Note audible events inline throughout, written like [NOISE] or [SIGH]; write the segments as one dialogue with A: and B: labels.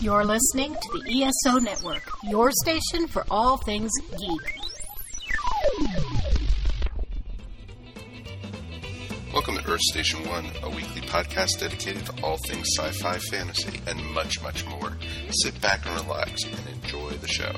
A: You're listening to the ESO Network, your station for all things geek.
B: Welcome to Earth Station One, a weekly podcast dedicated to all things sci fi, fantasy, and much, much more. Sit back and relax and enjoy the show.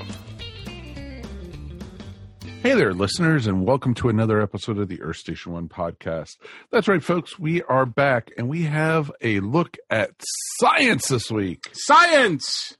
C: Hey there, listeners, and welcome to another episode of the Earth Station One podcast. That's right, folks. We are back and we have a look at science this week.
D: Science!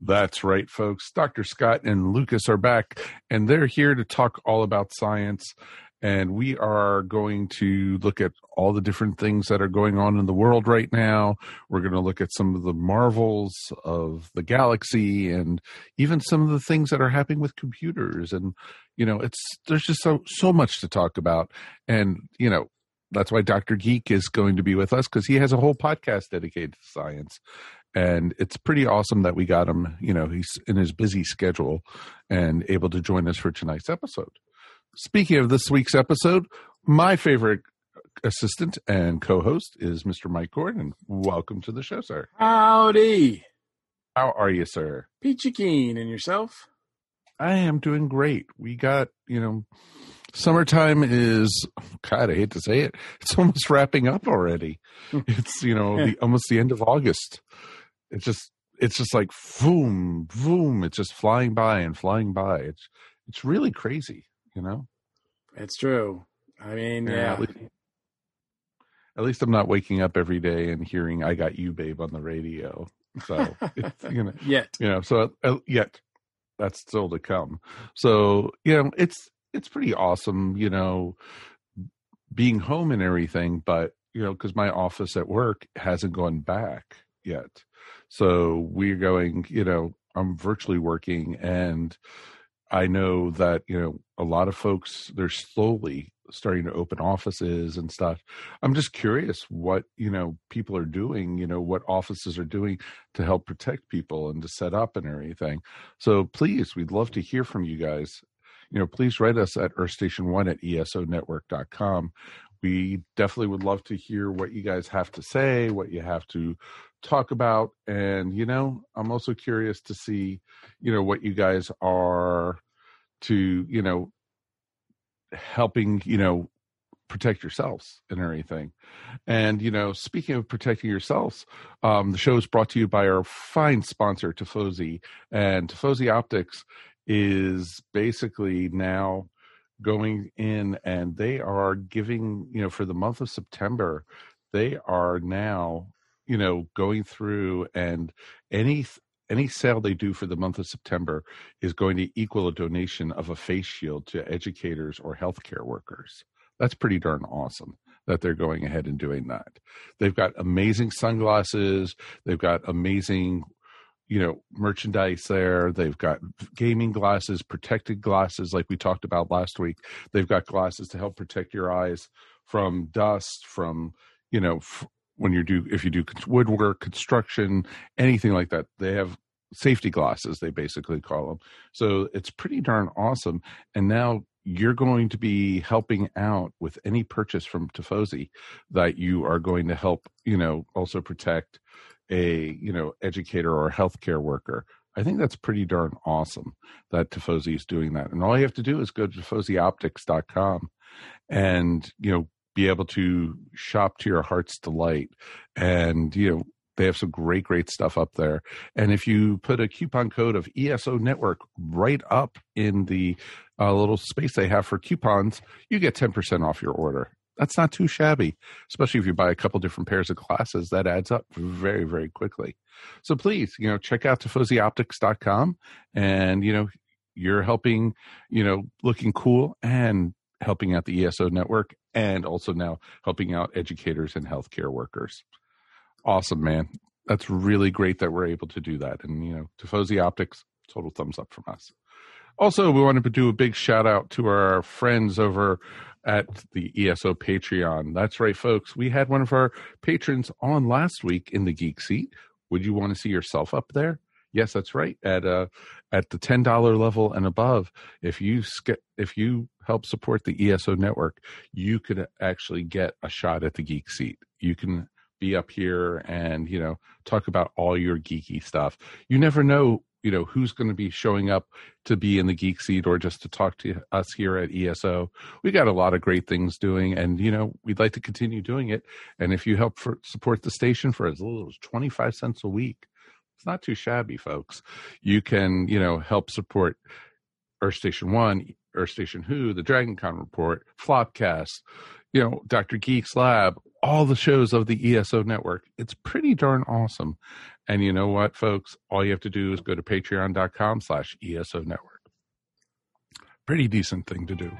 C: That's right, folks. Dr. Scott and Lucas are back and they're here to talk all about science. And we are going to look at all the different things that are going on in the world right now. We're going to look at some of the marvels of the galaxy and even some of the things that are happening with computers. And, you know, it's, there's just so, so much to talk about. And, you know, that's why Dr. Geek is going to be with us because he has a whole podcast dedicated to science. And it's pretty awesome that we got him, you know, he's in his busy schedule and able to join us for tonight's episode. Speaking of this week's episode, my favorite assistant and co-host is Mr. Mike Gordon. Welcome to the show, sir.
D: Howdy.
C: How are you, sir?
D: Peachy keen. And yourself?
C: I am doing great. We got, you know, summertime is God, I hate to say it. [LAUGHS] It's almost wrapping up already. [LAUGHS] it's, you know, the, almost the end of August. It's just it's just like boom, boom. It's just flying by and flying by. It's it's really crazy you know?
D: It's true. I mean yeah, yeah.
C: At, least, at, least, i'm not waking up every day and hearing i got you babe on the radio. So it's, [LAUGHS] you know
D: yet.
C: you know so uh, yet. That's still to come. So you know it's it's pretty awesome you know being home and everything but you know because my office at work hasn't gone back yet. So we're going you know i'm virtually working and I know that you know a lot of folks they're slowly starting to open offices and stuff. I'm just curious what you know people are doing. You know what offices are doing to help protect people and to set up and everything. So please, we'd love to hear from you guys. You know, please write us at earthstation1 at esonetwork.com. We definitely would love to hear what you guys have to say, what you have to talk about and you know i'm also curious to see you know what you guys are to you know helping you know protect yourselves and everything. And you know speaking of protecting yourselves um the show is brought to you by our fine sponsor tifosi. And tifosi optics is basically now going in and they are giving you know for the month of september they are now you know going through and any any sale they do for the month of September is going to equal a donation of a face shield to educators or healthcare workers. That's pretty darn awesome that they're going ahead and doing that. They've got amazing sunglasses, they've got amazing you know merchandise there. They've got gaming glasses protected glasses like we talked about last week. They've got glasses to help protect your eyes from dust from you know f- when you do if you do woodwork construction anything like that. They have safety glasses they basically call them so it's pretty darn awesome. And now you're going to be helping out with any purchase from tifosi that you are going to help you know also protect a you know educator or a healthcare worker. I think that's pretty darn awesome that tifosi is doing that. And all you have to do is go to tifosioptics.com and you know be able to shop to your heart's delight. And you know they have some great great stuff up there. And if you put a coupon code of eso network right up in the uh, little space they have for coupons you get 10% off your order that's not too shabby especially if you buy a couple different pairs of glasses that adds up very very quickly so please you know check out tifosioptics.com and you know you're helping you know looking cool and helping out the ESO network and also now helping out educators and healthcare workers. Awesome, man. That's really great that we're able to do that. And, you know, Tifosi Optics, total thumbs up from us. Also, we wanted to do a big shout out to our friends over at the ESO Patreon. That's right, folks. We had one of our patrons on last week in the Geek Seat. Would you want to see yourself up there? Yes, that's right. At uh, at the ten dollar level and above, if you if you help support the ESO network, you could actually get a shot at the Geek Seat. You can be up here and you know talk about all your geeky stuff. You never know you know who's going to be showing up to be in the geek seat or just to talk to us here at eso we got a lot of great things doing and you know we'd like to continue doing it. And if you help for, support the station for as little as 25 cents a week it's not too shabby folks. You can you know help support earth station one earth station who the dragon con report flopcast you know dr geek's lab all the shows of the eso network it's pretty darn awesome and you know what, folks? All you have to do is go to patreon.com slash ESO network. Pretty decent thing to do.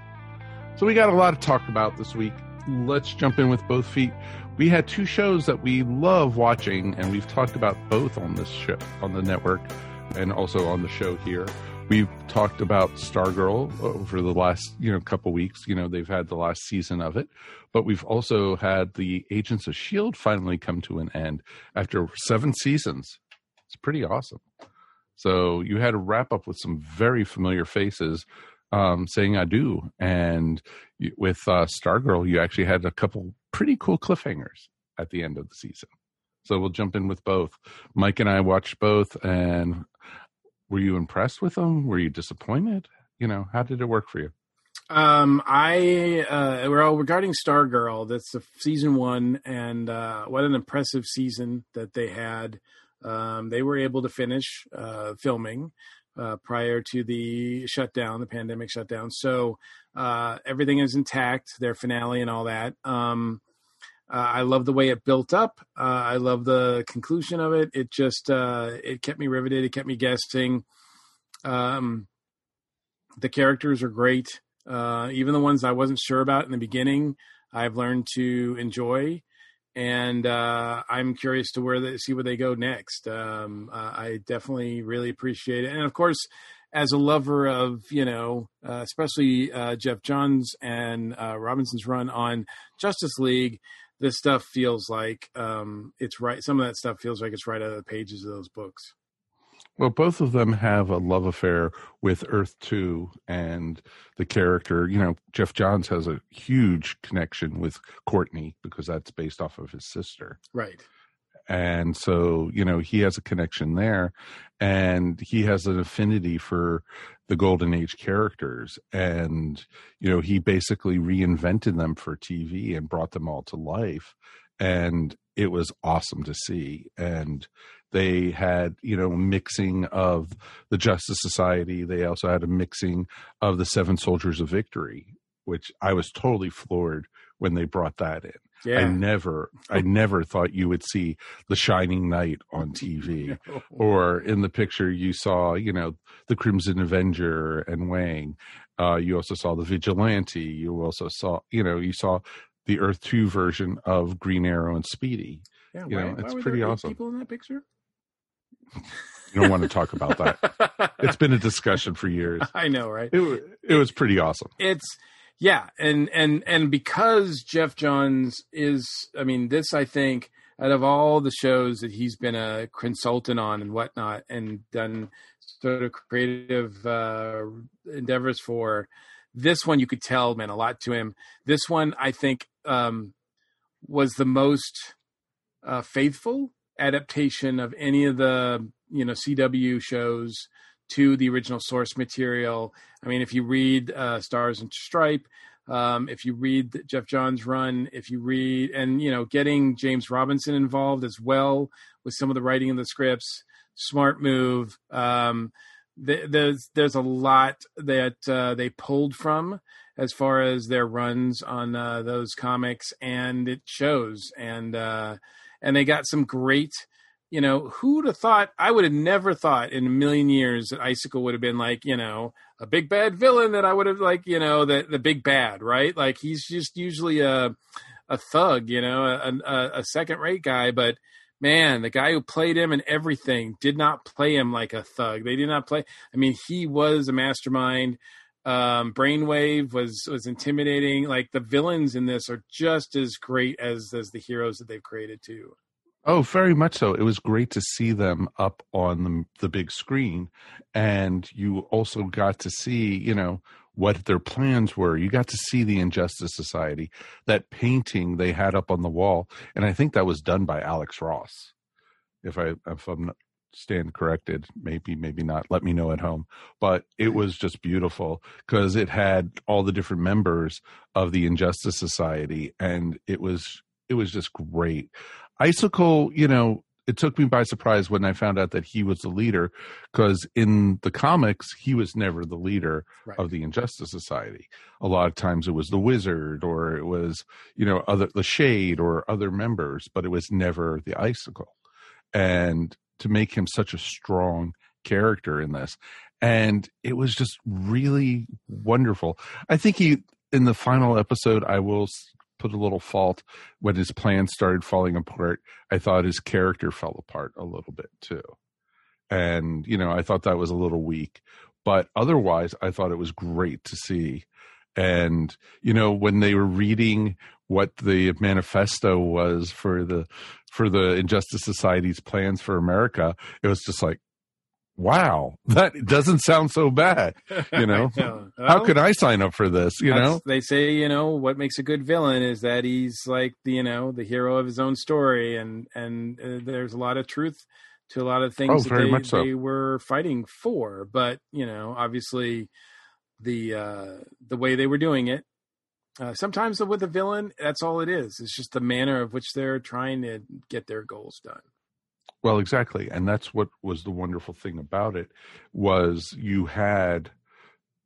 C: So we got a lot to talk about this week. Let's jump in with both feet. We had two shows that we love watching, and we've talked about both on this show on the network and also on the show here. We've talked about Stargirl over the last, you know, couple weeks. You know, they've had the last season of it, but we've also had the Agents of Shield finally come to an end after seven seasons. It's pretty awesome. So you had to wrap up with some very familiar faces um, saying "I do," and with uh, Stargirl, you actually had a couple pretty cool cliffhangers at the end of the season. So we'll jump in with both. Mike and I watched both, and were you impressed with them? Were you disappointed? You know, how did it work for you?
D: Um, I uh, well regarding Stargirl, that's the season one, and uh, what an impressive season that they had. Um, they were able to finish uh, filming uh, prior to the shutdown, the pandemic shutdown. So uh, everything is intact, their finale and all that. Um, I love the way it built up. Uh, I love the conclusion of it. It just uh, it kept me riveted. It kept me guessing. Um, the characters are great. Uh, even the ones I wasn't sure about in the beginning, I've learned to enjoy, and uh, I'm curious to where they see where they go next. Um, uh, I definitely really appreciate it, and of course, as a lover of you know, especially Geoff Johns and Robinson's run on Justice League this stuff feels like um, it's right. Some of that stuff feels like it's right out of the pages of those books.
C: Well, both of them have a love affair with Earth 2 and the character. You know, Geoff Johns has a huge connection with Courtney because that's based off of his sister.
D: Right
C: and so you know he has a connection there and he has an affinity for the golden age characters. And you know he basically reinvented them for tv and brought them all to life. And it was awesome to see. And they had you know a mixing of the justice society. They also had a mixing of the seven soldiers of victory which i was totally floored when they brought that in yeah. I never, I [LAUGHS] never thought you would see The Shining Knight on TV, or in the picture you saw, you know, the Crimson Avenger and Wing. Uh, you also saw the Vigilante. You also saw, you know, you saw the Earth Two version of Green Arrow and Speedy.
D: Yeah,
C: you
D: why,
C: know, it's pretty awesome.
D: People in that picture.
C: You don't want to talk about that. [LAUGHS] it's been a discussion for years.
D: I know, right?
C: It, it was pretty awesome.
D: It's yeah, and and and because Geoff Johns is, I mean, this I think out of all the shows that he's been a consultant on and whatnot, and done sort of creative uh, endeavors for, this one you could tell meant a lot to him. This one I think um, was the most uh, faithful adaptation of any of the you know CW shows to the original source material. I mean, if you read uh, Stars and Stripe, um, if you read Geoff Johns' run, if you read, and you know, getting James Robinson involved as well with some of the writing of the scripts, smart move. Um, th- there's there's a lot that uh, they pulled from as far as their runs on uh, those comics, and it shows. And uh, and they got some great you know, who would have thought? I would have never thought in a million years that Icicle would have been like, you know, a big bad villain. That I would have like, you know, the the big bad, right? Like he's just usually a a thug, you know, a, a, a second rate guy. But man, the guy who played him and everything did not play him like a thug. They did not play. I mean, he was a mastermind. Um, Brainwave was was intimidating. Like the villains in this are just as great as as the heroes that they've created too.
C: Oh, very much so. It was great to see them up on the, the big screen. And you also got to see, you know, what their plans were. You got to see the Injustice Society, that painting they had up on the wall, and I think that was done by Alex Ross. If I if I'm not, stand corrected, maybe maybe not. Let me know at home. But it was just beautiful because it had all the different members of the Injustice Society, and it was it was just great. Icicle, you know, it took me by surprise when I found out that he was the leader, because in the comics he was never the leader
D: Right.
C: of the Injustice Society. A lot of times it was the Wizard or it was you know other the Shade or other members, but it was never the Icicle. And to make him such a strong character in this, and it was just really wonderful. I think he in the final episode, I will put a little fault when his plans started falling apart. I thought his character fell apart a little bit too. And, you know, I thought that was a little weak. But otherwise, I thought it was great to see. And, you know, when they were reading what the manifesto was for the for the Injustice Society's plans for America, it was just like, wow, that doesn't sound so bad. [LAUGHS] You know,
D: know.
C: how could I sign up for this? You know,
D: they say you know what makes a good villain is that he's like the you know the hero of his own story, and and uh, there's a lot of truth to a lot of things
C: Oh,
D: that they,
C: so.
D: they were fighting for. But you know, obviously, the uh, the way they were doing it. Uh, sometimes with a villain, that's all it is. It's just the manner of which they're trying to get their goals done.
C: Well, exactly, and that's what was the wonderful thing about it was you had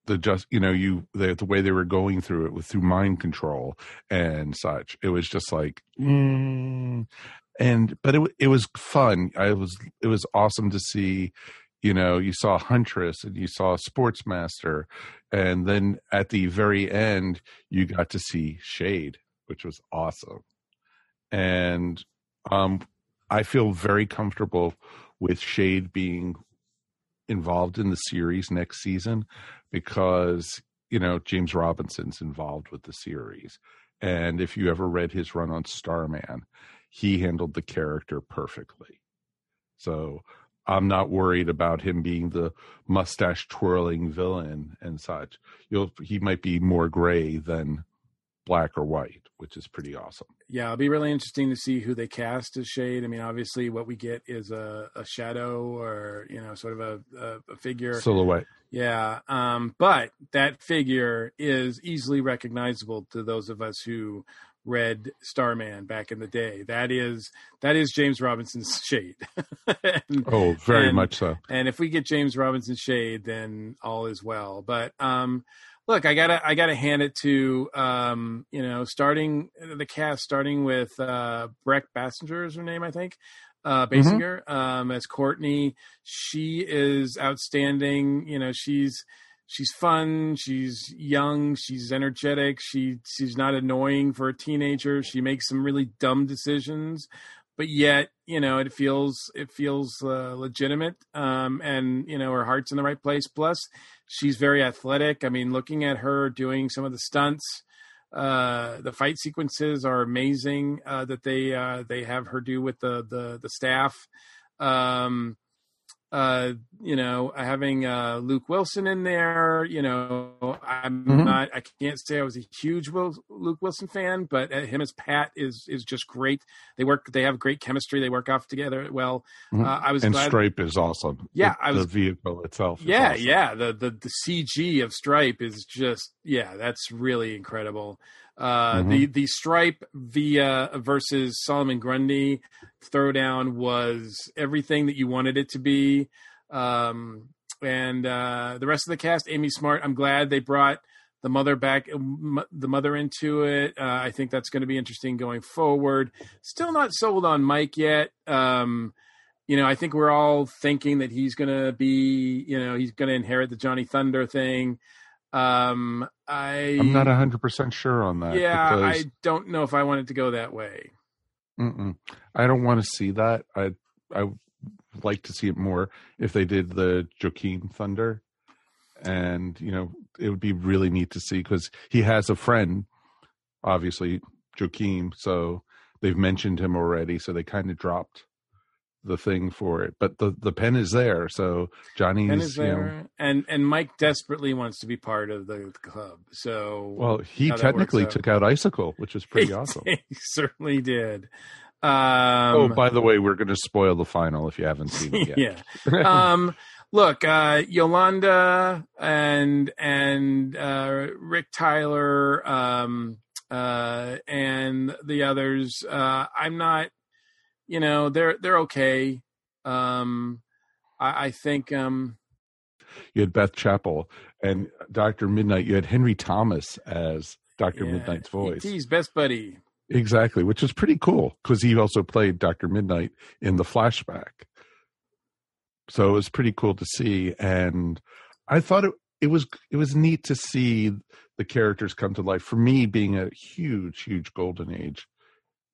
C: the just you know you the, the way they were going through it with through mind control and such. It was just like, mm, and but it it was fun. I was it was awesome to see. You know, you saw Huntress and you saw Sportsmaster, and then at the very end, you got to see Shade, which was awesome. And um, I feel very comfortable with Shade being involved in the series next season because you know James Robinson's involved with the series, and if you ever read his run on Starman, he handled the character perfectly. So I'm not worried about him being the mustache twirling villain and such. You'll he might be more gray than black or white, which is pretty awesome.
D: yeah, it'll be really interesting to see who they cast as Shade. I mean, obviously, what we get is a, a shadow or you know, sort of a, a, figure.
C: Silhouette.
D: yeah, um, but that figure is easily recognizable to those of us who read Starman back in the day. That is that is James Robinson's [LAUGHS] Shade. and,
C: Oh, very
D: And-
C: much so.
D: and if we get James Robinson Shade, then all is well. But um, look, I gotta I gotta hand it to um, you know starting the cast starting with uh, Brec Bassinger is her name I think. Uh, Bassinger um, as Courtney, she is outstanding. You know, she's she's fun, she's young, she's energetic, she she's not annoying for a teenager. She makes some really dumb decisions, but yet you know it feels it feels uh, legitimate um and you know her heart's in the right place. Plus she's very athletic. I mean looking at her doing some of the stunts uh the fight sequences are amazing uh that they uh they have her do with the the the staff. Um uh you know having uh luke wilson in there you know i'm
C: Mhm.
D: not i can't say i was a huge Wil- luke wilson fan but uh, him as pat is is just great they work they have great chemistry they work off together well
C: Mhm.
D: uh, i was
C: and
D: glad
C: Stripe is awesome.
D: Yeah,
C: the,
D: I was-
C: the vehicle itself.
D: yeah
C: awesome.
D: yeah the, the the cg of stripe is just yeah that's really incredible uh
C: Mhm.
D: the the stripe via versus solomon grundy throwdown was everything that you wanted it to be um and uh the rest of the cast amy smart i'm glad they brought the mother back the mother into it uh, i think that's going to be interesting going forward still not sold on mike yet um you know, I think we're all thinking that he's going to be, you know, he's going to inherit the Johnny Thunder thing. Um, I,
C: I'm not hundred percent sure on that.
D: yeah, I don't know if I want it to go that way.
C: mm-mm. I don't want to see that. I I like to see it more if they did the Jakeem Thunder, and you know, it would be really neat to see because he has a friend, obviously Joaquin. So they've mentioned him already. So they kind of dropped the thing for it. But the the pen is there, so Johnny's
D: Pen is
C: you know,
D: there, and and Mike desperately wants to be part of the club. So
C: well, he technically
D: out.
C: took out Icicle, which is pretty [LAUGHS] awesome.
D: he certainly did. Um,
C: oh, by the way, we're going to spoil the final if you haven't seen it yet. [LAUGHS]
D: yeah. um, look, uh, Yolanda and and uh, Rick Tyler um, uh, and the others. Uh, I'm not, you know, they're they're okay. Um, I, I think. Um,
C: you had Beth Chapel and Doctor Midnight. You had Henry Thomas as Doctor
D: yeah,
C: Midnight's voice.
D: He's best buddy.
C: Exactly, which is pretty cool because he also played Doctor Midnight in the flashback. So it was pretty cool to see, and I thought it it was it was neat to see the characters come to life. For me, being a huge, huge Golden Age,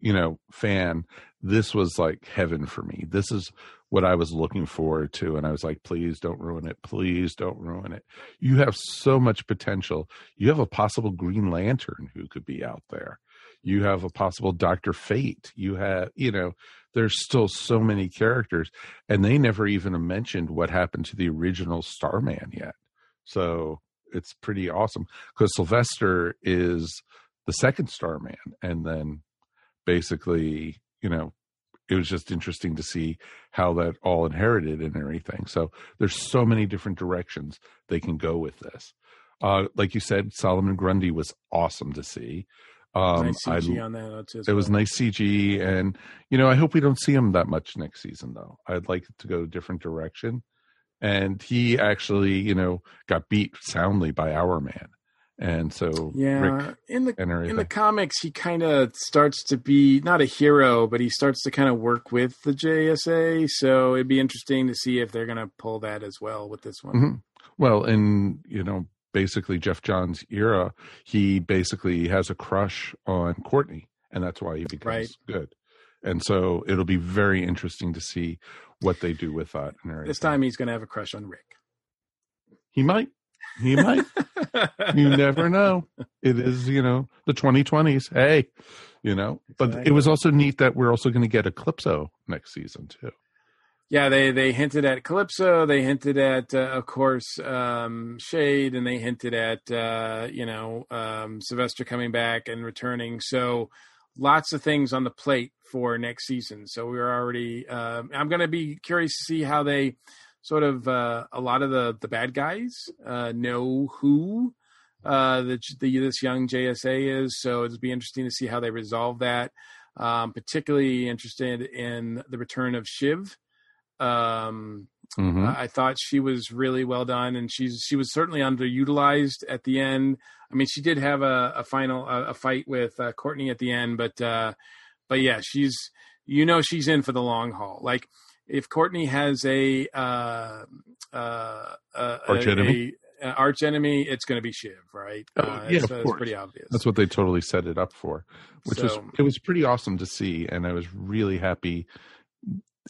C: you know, fan, this was like heaven for me. This is what I was looking forward to, and I was like, please don't ruin it. Please don't ruin it. You have so much potential. You have a possible Green Lantern who could be out there you have a possible Doctor Fate. You have, you know, there's still so many characters, and they never even mentioned what happened to the original Starman yet. So it's pretty awesome because Sylvester is the second Starman, and then basically, you know, it was just interesting to see how that all inherited and everything. So there's so many different directions they can go with this. Uh, like you said, Solomon Grundy was awesome to see. Um,
D: nice CG
C: I,
D: on that. Too,
C: it was nice CG, and you know, I hope we don't see him that much next season, though. I'd like it to go a different direction. And he actually, you know, got beat soundly by our man, and so
D: Yeah,
C: Rick
D: in the in the comics, he kind of starts to be not a hero, but he starts to kind of work with the JSA. So it'd be interesting to see if they're going to pull that as well with this one.
C: Mhm. Well, in you know, basically Geoff Johns' era, he basically has a crush on Courtney, and that's why he becomes
D: Right.
C: good. And so it'll be very interesting to see what they do with that.
D: This time, he's going to have a crush on Rick.
C: he might, he might. you never know. It is, you know, the 2020s. Hey, you know, but it was also neat that we're also going to get Eclipso next season too.
D: yeah, they they hinted at Eclipso. They hinted at, uh, of course, um, Shade, and they hinted at uh, you know um, Sylvester coming back and returning. So lots of things on the plate for next season. So we're already. Um, I'm going to be curious to see how they sort of uh, a lot of the the bad guys uh, know who uh, the, the this young JSA is. So it'll be interesting to see how they resolve that. Um, particularly interested in the return of Shiv. Um,
C: Mhm.
D: I I thought she was really well done, and she's she was certainly underutilized at the end. I mean, she did have a, a final a, a fight with uh, Courtney at the end, but uh, but yeah, she's you know she's in for the long haul. Like if Courtney has a uh, uh, uh,
C: Arch enemy?
D: a- a arch enemy, it's going to be Shiv, right?
C: Oh,
D: uh,
C: yeah, of course.
D: pretty obvious.
C: That's what they totally set it up for, which was it was pretty awesome to see, and I was really happy.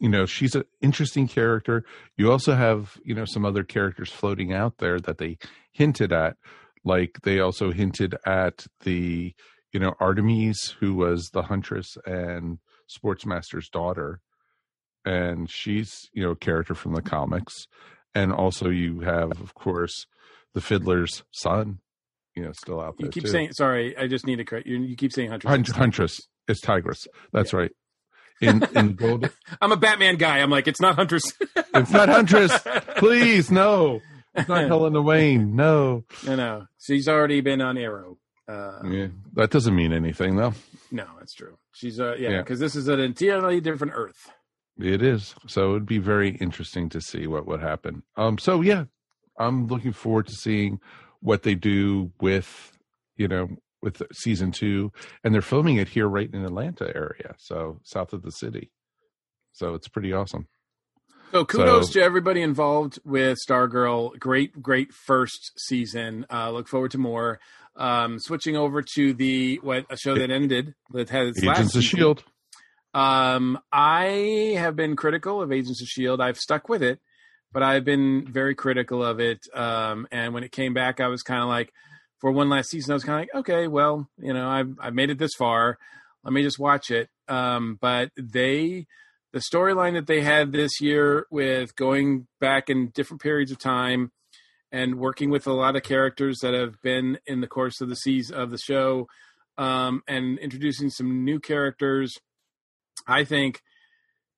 C: You know, she's an interesting character. You also have you know some other characters floating out there that they hinted at, like they also hinted at the you know Artemis, who was the huntress and Sportsmaster's daughter, and she's you know a character from the comics, and also you have of course the Fiddler's son, you know, still out there.
D: you keep
C: too.
D: saying sorry. I just need to correct you. You keep saying Huntress.
C: Hunt- Huntress. It's Tigress. That's right. In in [LAUGHS] gold,
D: I'm a Batman guy. I'm like, it's not Huntress. [LAUGHS]
C: it's not Huntress. Please, no. It's not [LAUGHS] Helena Wayne. No.
D: No, no. She's already been on Arrow. Uh,
C: Yeah, that doesn't mean anything, though.
D: No, that's true. She's uh, yeah,
C: Yeah.
D: because this is an entirely different Earth.
C: It is. So it'd be very interesting to see what would happen. Um. So yeah, I'm looking forward to seeing what they do with, you know, with season two, and they're filming it here, right in Atlanta area, so south of the city. So it's pretty awesome.
D: So kudos
C: So-
D: to everybody involved with Stargirl. Great, great first season. Uh, look forward to more. Um, switching over to the what a show that ended that had its last
C: Agents of
D: season.
C: Shield.
D: Um, I have been critical of Agents of Shield. I've stuck with it, but I've been very critical of it. Um, and when it came back, I was kind of like, for one last season, I was kind of like, okay, well, you know, I've I've made it this far. Let me just watch it. Um, but they the storyline that they had this year with going back in different periods of time and working with a lot of characters that have been in the course of the season of the show um, and introducing some new characters i think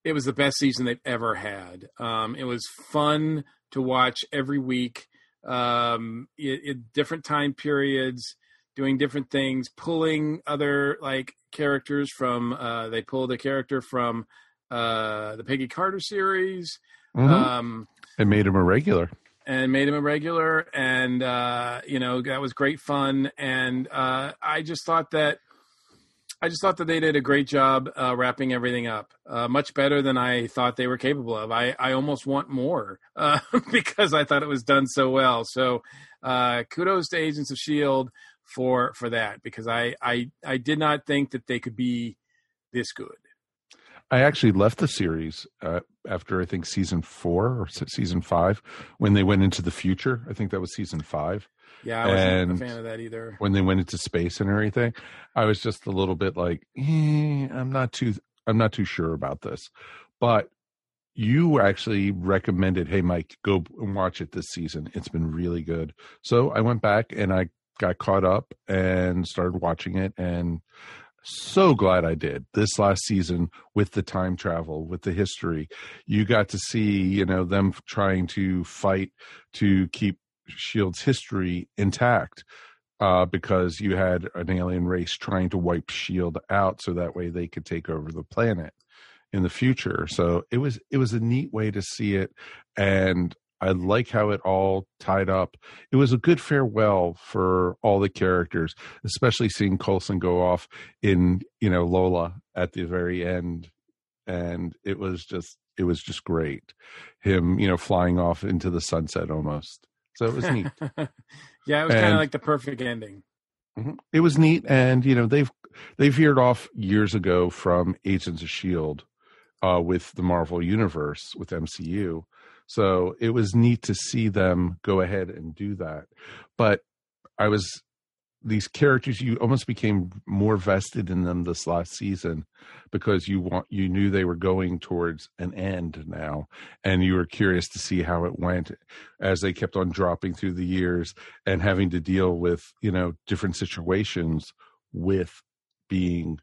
D: it was the best season they've ever had um, it was fun to watch every week um, in different time periods doing different things pulling other like characters from uh, they pulled a character from uh, the Peggy Carter series.
C: Mhm.
D: Um,
C: it made him a regular.
D: and made him a regular and uh you know that was great fun and uh i just thought that i just thought that they did a great job uh wrapping everything up uh much better than i thought they were capable of. I i almost want more [LAUGHS] uh because i thought it was done so well. So uh kudos to agents of shield for for that because i i i did not think that they could be this good
C: I actually left the series uh, after I think season four or season five when they went into the future. I think that was season five
D: yeah i wasn't a fan of that either
C: when they went into space and everything. I was just a little bit like, eh, I'm not too, I'm not too sure about this. But you actually recommended, hey Mike, go and watch it this season. It's been really good. So I went back and I got caught up and started watching it and so glad I did this last season with the time travel, with the history. You got to see, you know, them trying to fight to keep Shield's history intact uh, because you had an alien race trying to wipe Shield out so that way they could take over the planet in the future. So it was it was a neat way to see it, and I like how it all tied up. It was a good farewell for all the characters, especially seeing Coulson go off in you know Lola at the very end, and it was just it was just great. Him you know flying off into the sunset almost. So it was neat. [LAUGHS]
D: yeah it was kind of like the perfect ending
C: Mhm. It was neat, and you know they've they veered off years ago from Agents of Shield uh, with the Marvel Universe with MCU, so it was neat to see them go ahead and do that. But I was these characters you almost became more vested in them this last season because you want you knew they were going towards an end now and you were curious to see how it went as they kept on dropping through the years and having to deal with you know different situations with being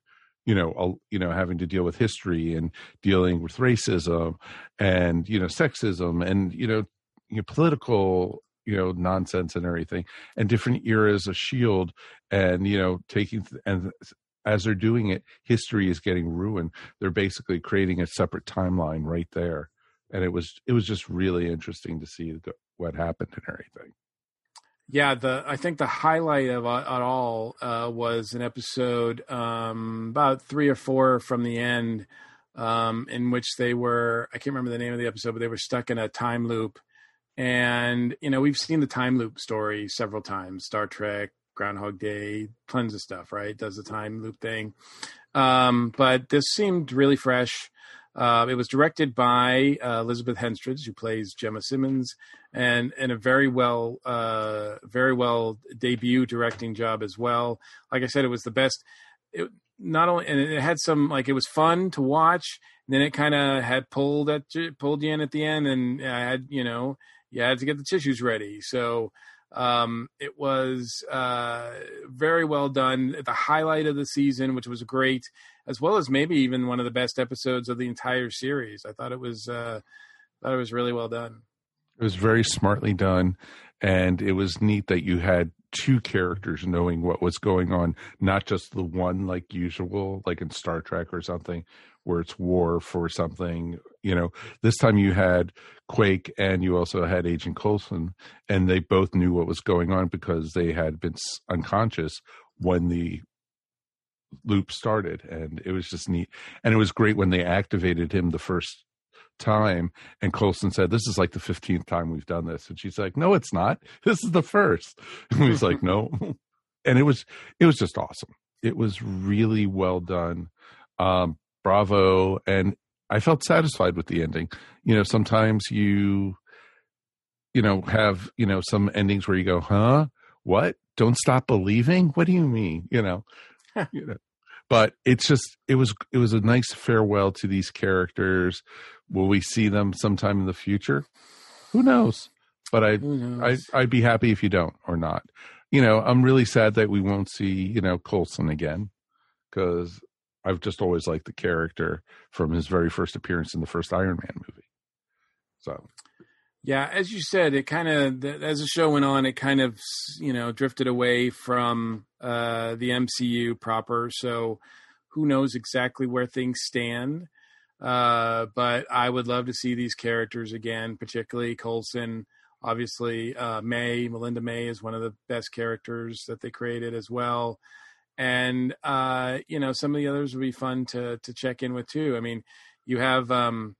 C: you know a, you know having to deal with history and dealing with racism and you know sexism and you know, you know political you know nonsense and everything and different eras of shield and you know taking and as they're doing it history is getting ruined. They're basically creating a separate timeline right there. And it was it was just really interesting to see the, what happened and everything
D: Yeah, the I think the highlight of it all uh, was an episode um, about three or four from the end, um, in which they were I can't remember the name of the episode, but they were stuck in a time loop, and you know we've seen the time loop story several times, Star Trek, Groundhog Day, tons of stuff, right? Does the time loop thing, um, but this seemed really fresh. Uh, it was directed by uh, Elizabeth Henstridge, who plays Jemma Simmons, and and a very well, uh, very well debut directing job as well. Like I said, it was the best. It, not only and it had some like it was fun to watch. And then it kind of had pulled at pulled you in at the end, and I had you know you had to get the tissues ready. So um, it was uh, very well done. The highlight of the season, which was great, as well as maybe even one of the best episodes of the entire series. I thought it was uh, thought it was really well done.
C: It was very smartly done, and it was neat that you had two characters knowing what was going on, not just the one like usual, like in Star Trek or something, where it's war for something. You know, this time you had Quake and you also had Agent Coulson, and they both knew what was going on because they had been unconscious when the loop started, and it was just neat. And it was great when they activated him the first time and Coulson said, This is like the 15th time we've done this. And she's like, No, it's not. [LAUGHS] This is the first. [LAUGHS] And he's like, No. [LAUGHS] And it was it was just awesome. It was really well done. Um, bravo. And I felt satisfied with the ending. You know, sometimes you you know, have, you know, some endings where you go, huh? What? Don't stop believing? What do you mean? You know, you know. but it's just it was it was a nice farewell to these characters. Will we see them sometime in the future? Who knows? But I I I'd be happy if you don't or not. You know, I'm really sad that we won't see you know Coulson again because I've just always liked the character from his very first appearance in the first Iron Man movie. So
D: yeah, as you said, it kind of as the show went on, it kind of you know drifted away from uh, the MCU proper. So who knows exactly where things stand? Uh, but I would love to see these characters again, particularly Coulson. Obviously, uh, May Melinda May is one of the best characters that they created as well, and uh, you know some of the others would be fun to to check in with too. I mean, you have. Um,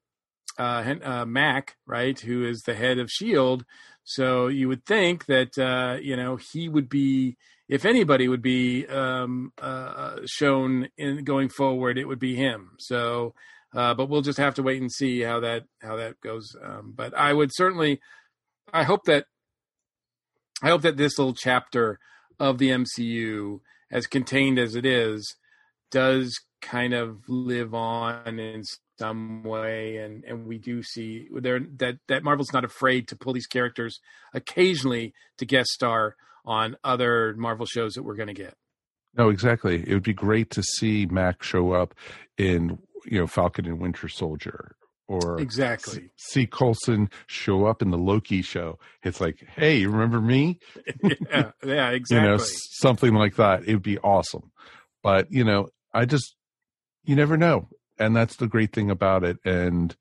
D: uh, uh, Mac, right, who is the head of Shield. So you would think that uh, you know he would be, if anybody would be um, uh, shown in going forward, it would be him. So, uh, but we'll just have to wait and see how that how that goes. Um, but I would certainly, I hope that, I hope that this little chapter of the MCU, as contained as it is, does kind of live on in some way and and we do see there that that Marvel's not afraid to pull these characters occasionally to guest star on other Marvel shows that we're going to get.
C: No, exactly. It would be great to see Mac show up in you know Falcon and Winter Soldier or
D: exactly
C: see Coulson show up in the Loki show. It's like, hey, you remember me? [LAUGHS]
D: yeah, yeah, exactly. [LAUGHS]
C: you know, something like that. It would be awesome. But you know, I just you never know and that's the great thing about it and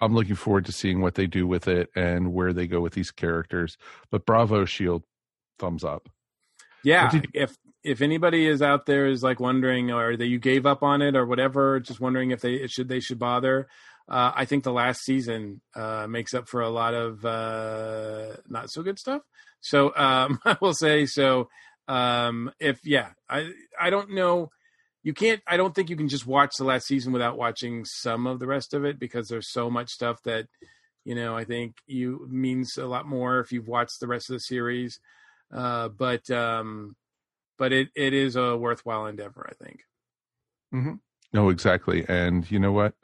C: i'm looking forward to seeing what they do with it and where they go with these characters but bravo shield thumbs up
D: yeah if if anybody is out there is like wondering or that you gave up on it or whatever just wondering if they should they should bother uh, I think the last season uh, makes up for a lot of uh, not so good stuff. So um, [LAUGHS] I will say so. Um, if yeah, I I don't know you can't i don't think you can just watch the last season without watching some of the rest of it because there's so much stuff that you know i think you means a lot more if you've watched the rest of the series uh, but um but it it is a worthwhile endeavor i think
C: mm-hmm. no exactly and you know what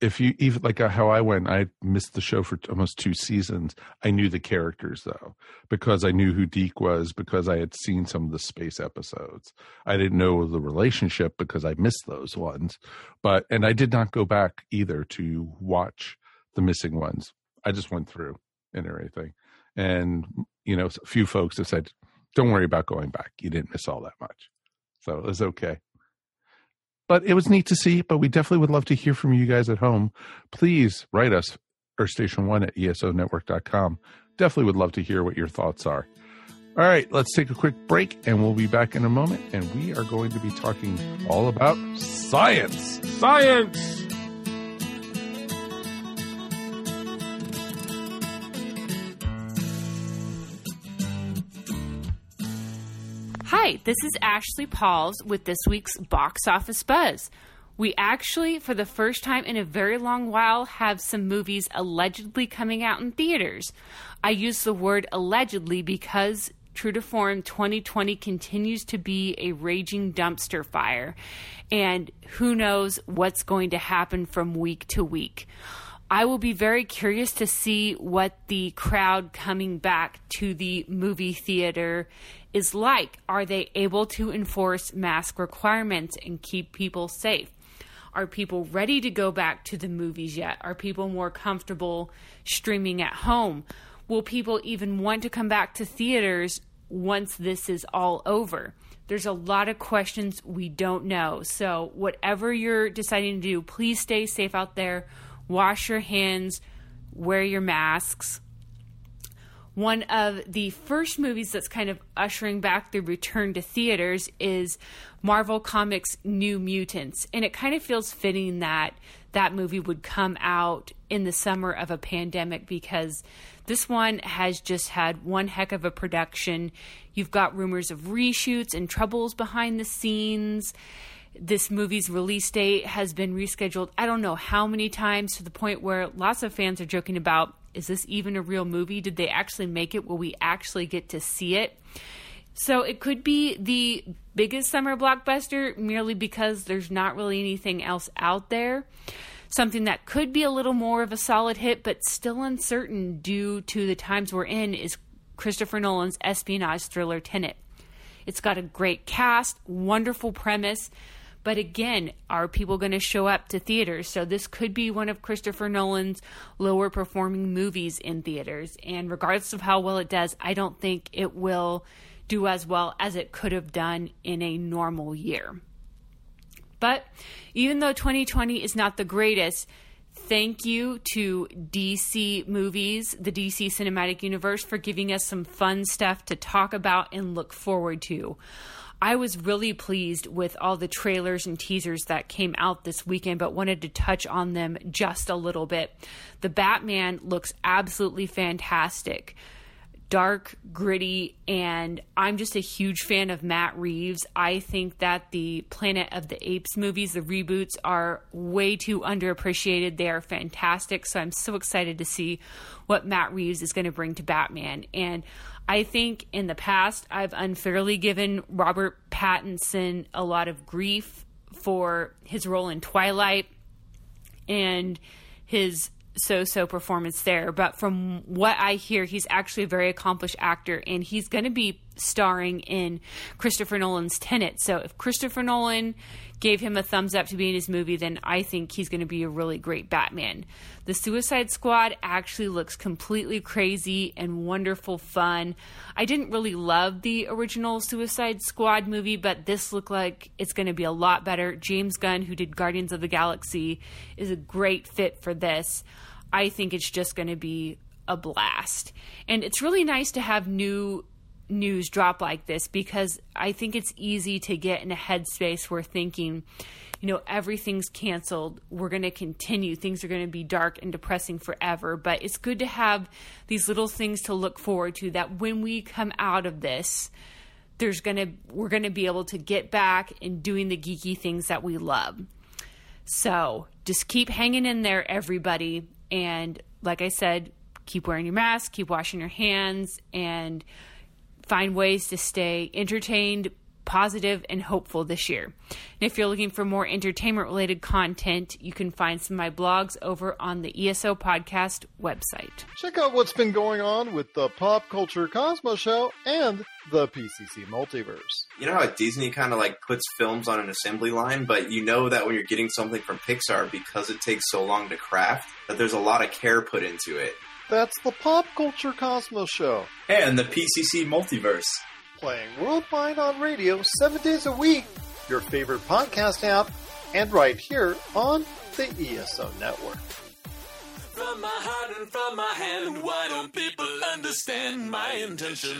C: if you even like uh, how I went, I missed the show for almost two seasons. I knew the characters though because I knew who Deke was because I had seen some of the space episodes. I didn't know the relationship because I missed those ones, but and I did not go back either to watch the missing ones. I just went through and everything, and you know, a few folks have said, "Don't worry about going back. You didn't miss all that much." So it was okay but it was neat to see. But we definitely would love to hear from you guys at home. Please write us, earthstation1 at esonetwork.com. Definitely would love to hear what your thoughts are. All right, let's take a quick break and we'll be back in a moment. And we are going to be talking all about science.
D: Science!
E: Hi, this is Ashley Pauls with this week's Box Office Buzz. We actually, for the first time in a very long while, have some movies allegedly coming out in theaters. I use the word allegedly because true to form, 2020 continues to be a raging dumpster fire, and who knows what's going to happen from week to week. I will be very curious to see what the crowd coming back to the movie theater is like. Are they able to enforce mask requirements and keep people safe? Are people ready to go back to the movies yet? Are people more comfortable streaming at home? Will people even want to come back to theaters once this is all over? There's a lot of questions we don't know. So, whatever you're deciding to do, please stay safe out there. Wash your hands, wear your masks, one of the first movies that's kind of ushering back the return to theaters is Marvel Comics New Mutants. And it kind of feels fitting that that movie would come out in the summer of a pandemic because this one has just had one heck of a production. You've got rumors of reshoots and troubles behind the scenes. This movie's release date has been rescheduled, I don't know how many times, to the point where lots of fans are joking about is this even a real movie? Did they actually make it? Will we actually get to see it? So it could be the biggest summer blockbuster merely because there's not really anything else out there. Something that could be a little more of a solid hit, but still uncertain due to the times we're in, is Christopher Nolan's espionage thriller Tenet. It's got a great cast, wonderful premise, but again, are people going to show up to theaters? So this could be one of Christopher Nolan's lower performing movies in theaters. And regardless of how well it does, I don't think it will do as well as it could have done in a normal year. But even though 2020 is not the greatest, thank you to DC Movies, the DC Cinematic Universe, for giving us some fun stuff to talk about and look forward to. I was really pleased with all the trailers and teasers that came out this weekend, but wanted to touch on them just a little bit. The Batman looks absolutely fantastic dark, gritty, and I'm just a huge fan of Matt Reeves. I think that the Planet of the Apes movies, the reboots, are way too underappreciated. They are fantastic. So I'm so excited to see what Matt Reeves is going to bring to Batman. And I think in the past, I've unfairly given Robert Pattinson a lot of grief for his role in Twilight and his so so performance there. But from what I hear, he's actually a very accomplished actor and he's going to be starring in Christopher Nolan's Tenet. So if Christopher Nolan gave him a thumbs up to be in his movie, then I think he's going to be a really great Batman. The Suicide Squad actually looks completely crazy and wonderful fun. I didn't really love the original Suicide Squad movie, but this looked like it's going to be a lot better. James Gunn, who did Guardians of the Galaxy, is a great fit for this. I think it's just going to be a blast. And it's really nice to have new news drop like this because I think it's easy to get in a headspace where thinking, you know, everything's canceled. We're going to continue. Things are going to be dark and depressing forever. But it's good to have these little things to look forward to that when we come out of this, there's going to we're going to be able to get back and doing the geeky things that we love. So, just keep hanging in there everybody and like I said, keep wearing your mask, keep washing your hands, and find ways to stay entertained, positive, and hopeful this year. And if you're looking for more entertainment related content, you can find some of my blogs over on the ESO podcast website.
F: Check out what's been going on with the Pop Culture Cosmos Show and the PCC Multiverse.
G: You know how Disney kind of like puts films on an assembly line, but you know that when you're getting something from Pixar, because it takes so long to craft, that there's a lot of care put into it.
F: That's the Pop Culture Cosmos Show.
H: And the PCC Multiverse.
F: Playing worldwide on radio seven days a week, your favorite podcast app, and right here on the ESO Network.
I: From my heart and from my hand, why don't people understand my intention?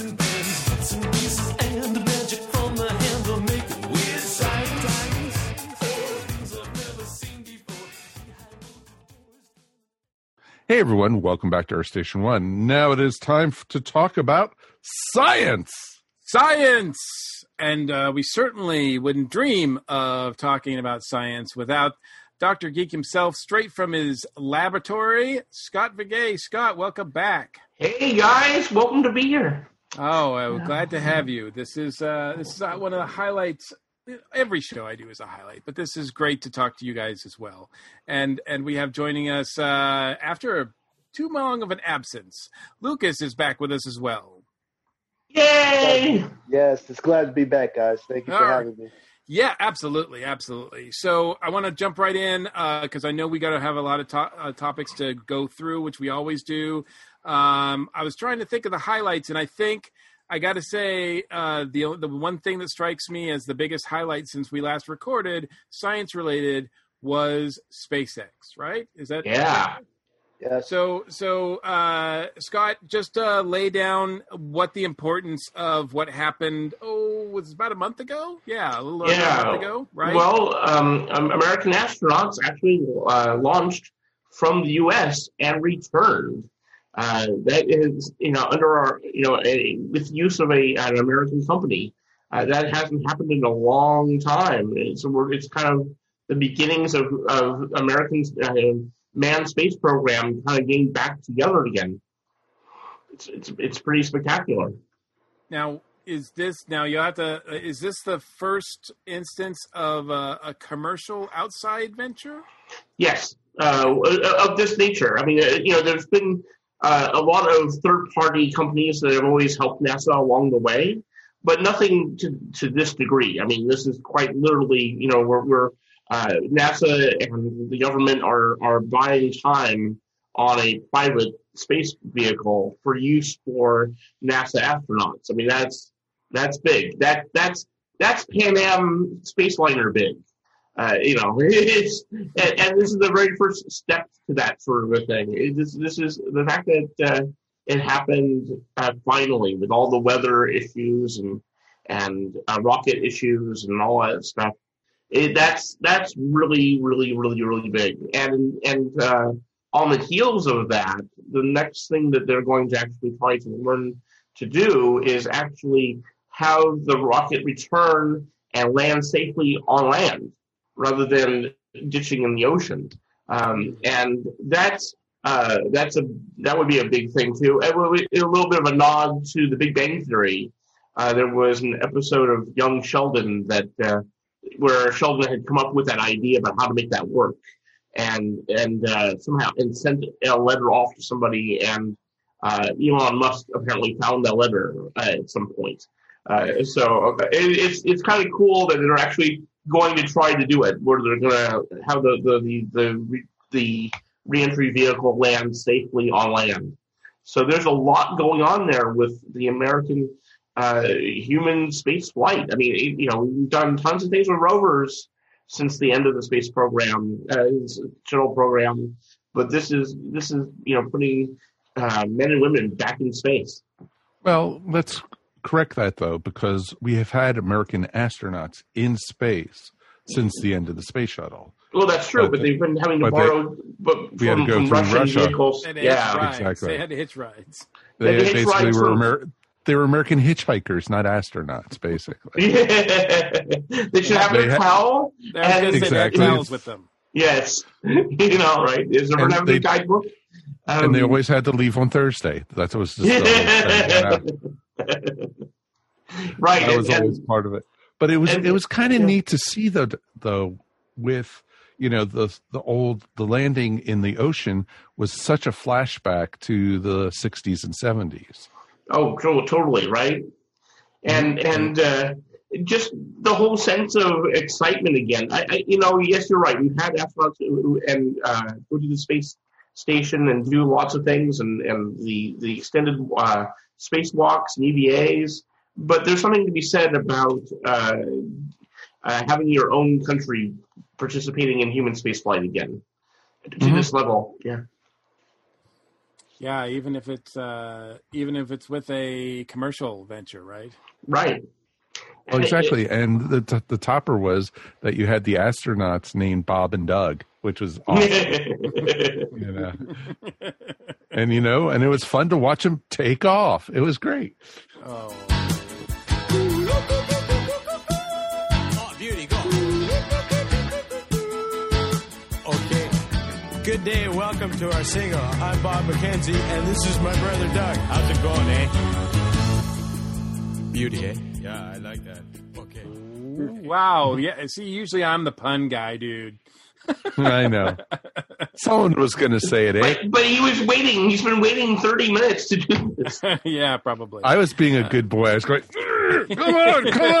C: Hey everyone, welcome back to Earth Station One. Now it is time to talk about science.
D: Science! And uh, we certainly wouldn't dream of talking about science without Dr. Geek himself, straight from his laboratory, Scott Viguie. Scott, welcome back.
J: Hey guys, welcome to be here.
D: Oh, I'm glad to have you. This is uh, this is uh, one of the highlights. Every show I do is a highlight, but this is great to talk to you guys as well. And and we have joining us uh, after too long of an absence. Lucas is back with us as well.
J: Yay!
K: Yes, it's glad to be back, guys. Thank you for
D: All right.
K: having me.
D: Yeah, absolutely, absolutely. So I want to jump right in because I know we got to have a lot of to- uh, topics to go through, which we always do. Um, I was trying to think of the highlights, and I think I got to say uh, the the one thing that strikes me as the biggest highlight since we last recorded, science related, was SpaceX. Right? Is that
J: Yeah.
K: Yes.
D: So, so uh, Scott, just uh, lay down what the importance of what happened. Oh, was it about a month ago? Yeah, a little over a
J: Yeah.
D: month ago, right?
J: Well, um, um, American astronauts actually uh, launched from the U.S. and returned. Uh, that is, you know, under our, you know, a, with use of a an American company, uh, that hasn't happened in a long time. So we're, it's kind of the beginnings of of Americans uh, manned space program kind of getting back together again. It's it's it's pretty spectacular.
D: Now, is this now you have to? Is this the first instance of a, a commercial outside venture?
J: Yes, uh, of this nature. I mean, uh, you know, there's been uh, a lot of third-party companies that have always helped NASA along the way, but nothing to to this degree. I mean, this is quite literally, you know, we're, we're uh, NASA and the government are are buying time on a private space vehicle for use for NASA astronauts. I mean, that's that's big. That that's that's Pan Am Spaceliner big. Uh, you know, [LAUGHS] it's and, and, this is the very first step to that sort of a thing. It, this this is the fact that uh, it happened uh, finally with all the weather issues and and uh, rocket issues and all that stuff. It, that's that's really really really really big. And and uh, on the heels of that, the next thing that they're going to actually try to learn to do is actually have the rocket return and land safely on land rather than ditching in the ocean. Um, and that's uh, that's a that would be a big thing too. And a little bit of a nod to the Big Bang Theory. Uh, there was an episode of Young Sheldon that uh, where Sheldon had come up with that idea about how to make that work, and and uh, somehow and sent a letter off to somebody, and uh, Elon Musk apparently found that letter uh, at some point. Uh, so it, it's it's kind of cool that they're actually going to try to do it, where they're going to have the the the the, the reentry vehicle land safely on land. So there's a lot going on there with the American uh, human space flight. I mean, you know, we've done tons of things with rovers since the end of the space program, uh, shuttle program, but this is this is you know putting uh, men and women back in space.
C: Well, let's correct that though, because we have had American astronauts in space since the end of the space shuttle.
J: Well, that's true, but, but they've been having to borrow they, but
C: we had to go
J: from Russian
C: Russia.
J: vehicles. Yeah,
C: exactly.
D: They had to hitch rides.
C: They,
J: They hitch
C: basically
J: rides
C: were
J: from-
C: Amer- they were American hitchhikers, not astronauts, basically. [LAUGHS]
J: they should have
C: They
J: their
C: ha-
J: towel.
D: They have
J: and
D: to take their
C: Exactly.
D: towels with them.
J: Yes, [LAUGHS] you know, right? Is there
C: And
J: have
C: they-
J: a guidebook? Um,
C: and they always had to leave on Thursday. That was just the whole thing, yeah.
J: right.
C: that was
J: and-
C: always part of it. But it was
J: and-
C: it was kind of
J: yeah.
C: neat to see the though with you know the the old the landing in the ocean was such a flashback to the 60s and 70s.
J: Oh, totally, right? And and uh, just the whole sense of excitement again. I, I, you know, yes, you're right. We've had astronauts who, and uh, go to the space station and do lots of things, and and the the extended uh, spacewalks and EVAs. But there's something to be said about uh, uh, having your own country participating in human spaceflight again to
C: Mhm.
J: this level. Yeah.
D: Yeah, even if it's uh, even if it's with a commercial venture, right?
J: Right.
C: Well, exactly. And the t- the topper was that you had the astronauts named Bob and Doug, which was awesome. [LAUGHS] you know. And you know, and it was fun to watch them take off. It was great.
D: Oh,
I: Oh, Good day. Welcome to our single. I'm Bob McKenzie, and this is my brother Doug. How's it going, eh? Beauty, eh? Yeah, I like that. Okay.
D: wow. Yeah. See, usually I'm the pun guy, dude. [LAUGHS]
C: I know. Someone was going to say it, eh?
J: But, but he was waiting. He's been waiting 30 minutes to do this. [LAUGHS]
D: yeah, probably.
C: I was being a good boy. I was going, [LAUGHS] come on, come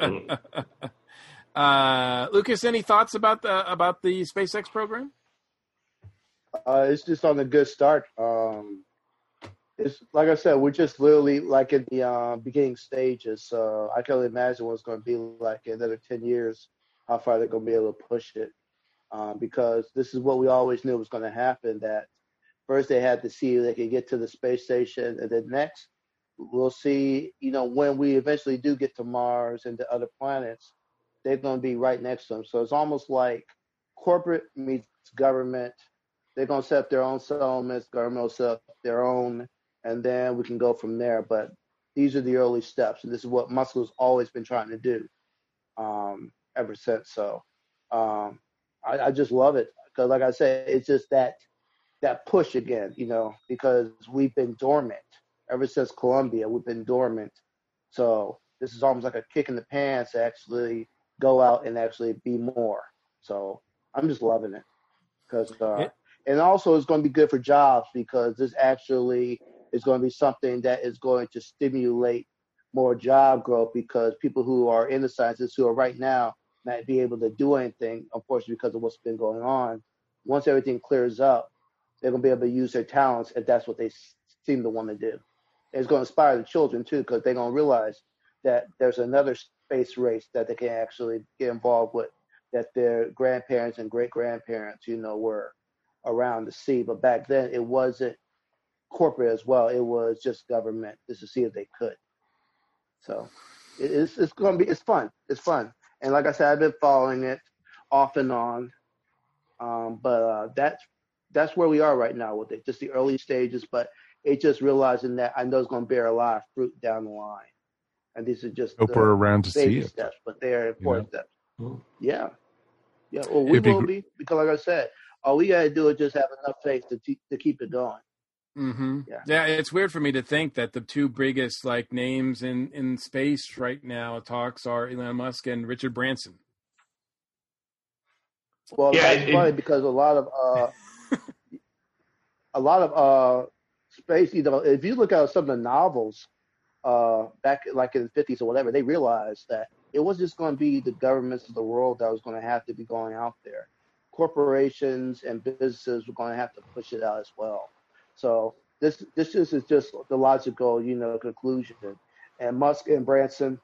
C: on.
D: Uh, Lucas, any thoughts about the about the SpaceX program?
K: Uh, it's just on a good start. Um, it's like I said, we're just literally like in the uh, beginning stages. So I can only imagine what it's going to be like in another ten years. How far they're going to be able to push it, um, because this is what we always knew was going to happen. That first they had to see if they could get to the space station, and then next we'll see. You know, when we eventually do get to Mars and to other planets, they're going to be right next to them. So it's almost like corporate meets government they're gonna set up their own settlements. Government will set up their own, and then we can go from there. But these are the early steps, and this is what Musk has always been trying to do um, ever since. So um, I, I just love it because, like I said, it's just that that push again, you know, because we've been dormant ever since Columbia. We've been dormant, so this is almost like a kick in the pants to actually go out and actually be more. So I'm just loving it because, uh, and also it's going to be good for jobs because this actually is going to be something that is going to stimulate more job growth because people who are in the sciences who are right now not be able to do anything, unfortunately, because of what's been going on. Once everything clears up, they're going to be able to use their talents, if that's what they seem to want to do. It's going to inspire the children too, because they're going to realize that there's another space race that they can actually get involved with, that their grandparents and great grandparents, you know, were around to see. But back then, it wasn't corporate as well. It was just government, just to see if they could. So it's it's going to be it's fun. It's fun. And like I said, I've been following it off and on. Um, but uh, that's that's where we are right now with it. Just the early stages, but it's just realizing that I know it's going to bear a lot of fruit down the line. And these are just
C: Hope
K: the
C: we're around to see
K: baby
C: it.
K: steps, but they're important steps. Yeah, yeah. Well, we
C: be
K: will
C: gr-
K: be because, like I said, all we got to do is just have enough faith to te- to keep it going.
D: hmm
K: Yeah.
D: Yeah. it's weird for me to think that the two biggest like names in in space right now talks are Elon Musk and Richard Branson.
K: Well,
D: Yeah,
K: that's
D: it-
K: funny because a lot of uh, [LAUGHS] a lot of uh, space. You know, if you look at some of the novels uh, back like in the fifties or whatever, they realized that it was just going to be the governments of the world that was going to have to be going out there. Corporations and businesses were going to have to push it out as well. So this this is just the logical, you know, conclusion. And Musk and Branson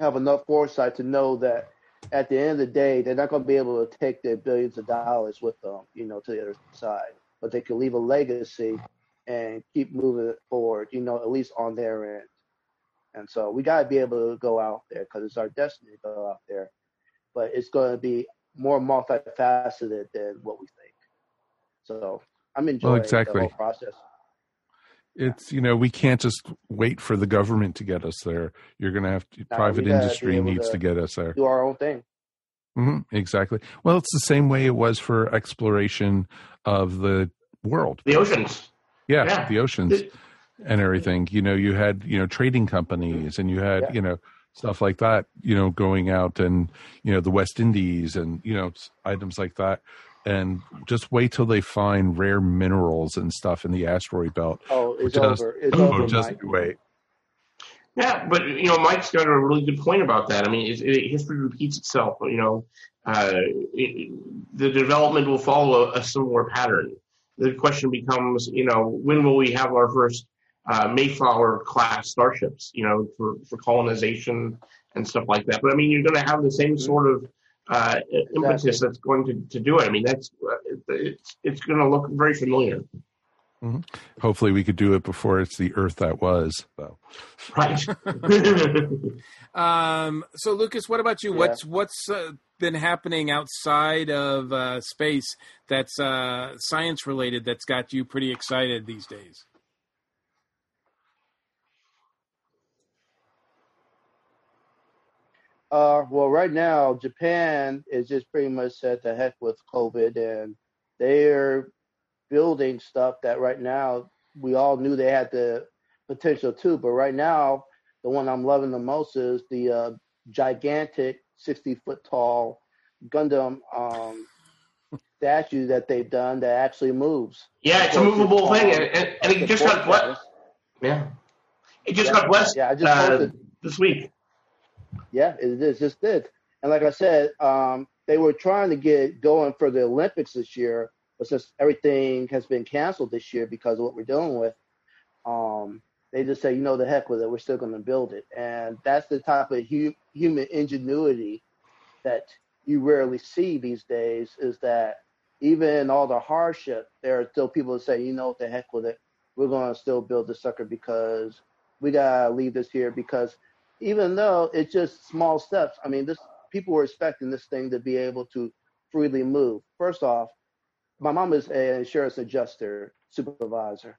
K: have enough foresight to know that at the end of the day, they're not going to be able to take their billions of dollars with them, you know, to the other side. But they can leave a legacy and keep moving it forward, you know, at least on their end. And so we got to be able to go out there because it's our destiny to go out there. But it's going to be more multifaceted than what we think. So I'm enjoying
C: exactly.
K: the whole process.
C: It's you know we can't just wait for the government to get us there. You're going to have to,
K: No,
C: private
K: we gotta be
C: industry needs
K: to
C: to get us there.
K: Do our own thing.
C: hmm exactly. Well, it's the same way it was for exploration of the world.
J: The oceans.
C: Yeah,
J: Yeah.
C: the oceans and everything. You know, you had you know trading companies, and you had you know stuff like that. You know, going out and you know the West Indies and you know items like that. And just wait till they find rare minerals and stuff in the asteroid belt.
K: Oh, it's
C: just,
K: over. It's
C: oh,
K: over,
C: just
K: Mike.
C: wait.
J: Yeah, but you know, Mike's got a really good point about that. I mean, it, it, history repeats itself. You know, uh, it, the development will follow a, similar pattern. The question becomes, you know, when will we have our first uh, Mayflower class starships? You know, for for colonization and stuff like that. But I mean, you're going to have the same sort of uh, impetus that's going to, to do it. I mean, that's uh, it's it's going to look very familiar.
C: Mhm. Hopefully, we could do it before it's the Earth that was, though.
J: Right. [LAUGHS]
D: Um, so Lucas, what about you?
K: Yeah.
D: What's what's uh, been happening outside of uh, space that's uh, science related that's got you pretty excited these days?
K: Uh, well, right now, Japan is just pretty much said to heck with COVID, and they're building stuff that right now we all knew they had the potential to, but right now, the one I'm loving the most is the uh, gigantic, 60 foot tall Gundam um, [LAUGHS] statue that they've done that actually moves.
J: Yeah, it's a movable thing, and, and, and it just got blessed. Yeah, it just
K: Yeah,
J: got blessed
K: yeah, I just
J: uh, this week.
K: Yeah, it is just did. And like I said, um, they were trying to get going for the Olympics this year, but since everything has been canceled this year because of what we're dealing with, um, they just say, you know, the heck with it. We're still going to build it, and that's the type of hu- human ingenuity that you rarely see these days. Is that even in all the hardship, there are still people that say, you know, what the heck with it. We're going to still build the sucker because we gotta leave this here because even though it's just small steps, I mean, this people were expecting this thing to be able to freely move. First off, my mom is an insurance adjuster supervisor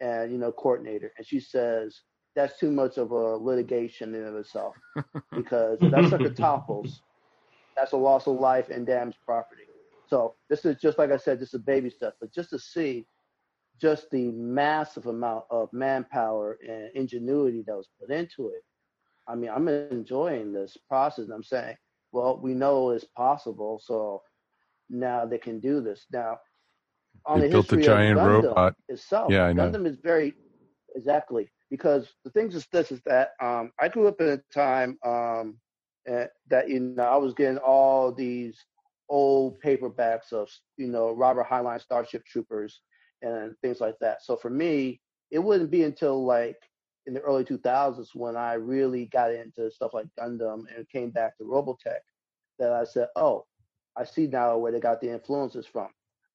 K: and you know coordinator and she says that's too much of a litigation in of itself [LAUGHS] because if that sucker topples that's a loss of life and damaged property so this is just like i said just a baby step but just to see just the massive amount of manpower and ingenuity that was put into it i mean i'm enjoying this process i'm saying well we know it's possible so now they can do this now on
C: They
K: the
C: built the
K: history of
C: giant
K: Gundam
C: robot.
K: itself.
C: Yeah, I know.
K: Gundam is very exactly because the things is this is that um, I grew up in a time um, eh, that you know I was getting all these old paperbacks of you know Robert Heinlein Starship Troopers and things like that. So for me, it wouldn't be until like in the early 2000s when I really got into stuff like Gundam and came back to Robotech that I said, oh, I see now where they got the influences from.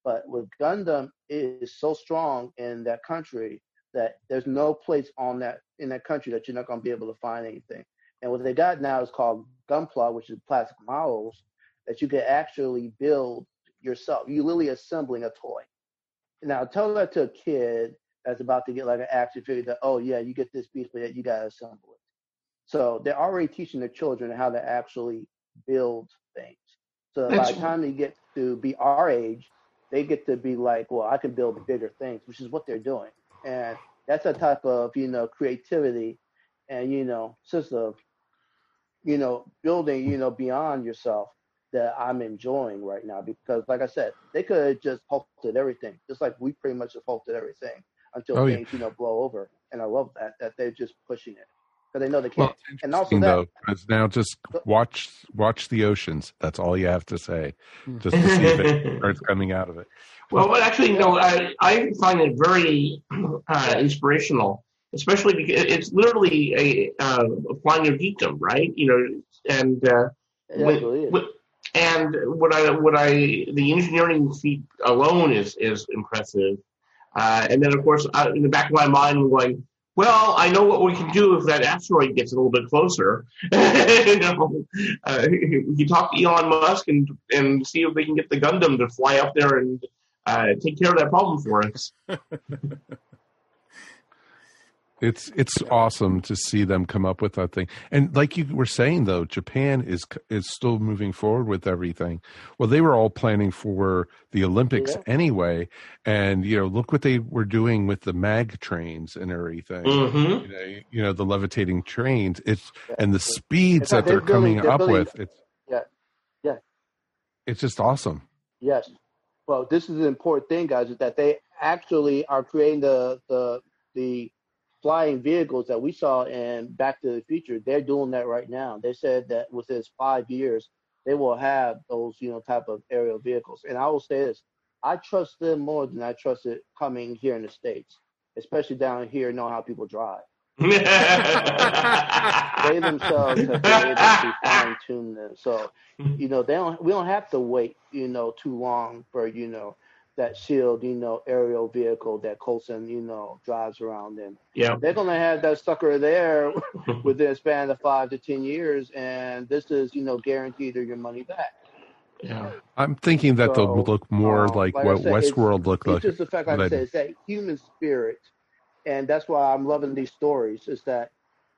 K: But with Gundam, it is so strong in that country that there's no place on that in that country that you're not going to be able to find anything. And what they got now is called Gunpla, which is plastic models that you can actually build yourself. You're literally assembling a toy. Now tell that to a kid that's about to get like an action figure that oh yeah you get this piece but yet you got to assemble it. So they're already teaching their children how to actually build things. So by the time they get to be our age, they get to be like, well, I can build bigger things, which is what they're doing. And that's a type of, you know, creativity and, you know, sense of, you know, building, you know, beyond yourself that I'm enjoying right now because like I said, they could have just halted everything, just like we pretty much have halted everything until
C: Oh, yeah.
K: things, you know, blow over. And I love that, that they're just pushing it. Because they know they can't.
C: Well,
K: and also
C: interesting,
K: that
C: though, 'cause now just watch watch the oceans. That's all you have to say, just to see if it [LAUGHS] starts coming out of it.
J: Well, but actually, no, I, I find it very [CLEARS THROAT] uh, inspirational, especially because it's literally a uh, applying your geekdom, right? You know, and uh,
K: It
J: when-
K: actually
J: when- and what I what I the engineering feat alone is is impressive, uh, and then of course in the back of my mind I'm going. Well, I know what we can do if that asteroid gets a little bit closer. [LAUGHS] you know, uh, we can talk to Elon Musk and and see if we can get the Gundam to fly up there and uh, take care of that problem for us. [LAUGHS]
C: It's it's awesome to see them come up with that thing. And like you were saying though, Japan is is still moving forward with everything. Well, they were all planning for the Olympics
K: Yeah.
C: anyway, and you know, look what they were doing with the mag trains and everything.
J: Mhm.
C: You know, you know, the levitating trains. It's and the speeds that they're
K: they're building-
C: coming
K: they're
C: up
K: building-
C: with. It's
K: Yeah. Yeah.
C: it's just awesome.
K: Yes. Well, this is an important thing, guys, is that they actually are creating the the the flying vehicles that we saw in Back to the Future. They're doing that right now. They said that within five years they will have those, you know, type of aerial vehicles. And I will say this: I trust them more than I trust it coming here in the states, especially down here, knowing how people drive. [LAUGHS] They themselves have been able to fine tune them. So, you know, they don't we don't have to wait, you know, too long for, you know, that shield, you know, aerial vehicle that Coulson, you know, drives around in.
J: Yeah.
K: They're gonna have that sucker there [LAUGHS] within a span of five to ten years and this is, you know, guaranteed or your money back.
J: Yeah.
C: I'm thinking that they'll look more
K: um,
C: like,
K: like
C: what
K: said, it's-
C: Westworld looked
K: It's
C: like.
K: just the fact, like I
C: that-
K: said, it's that human spirit, and that's why I'm loving these stories. Is that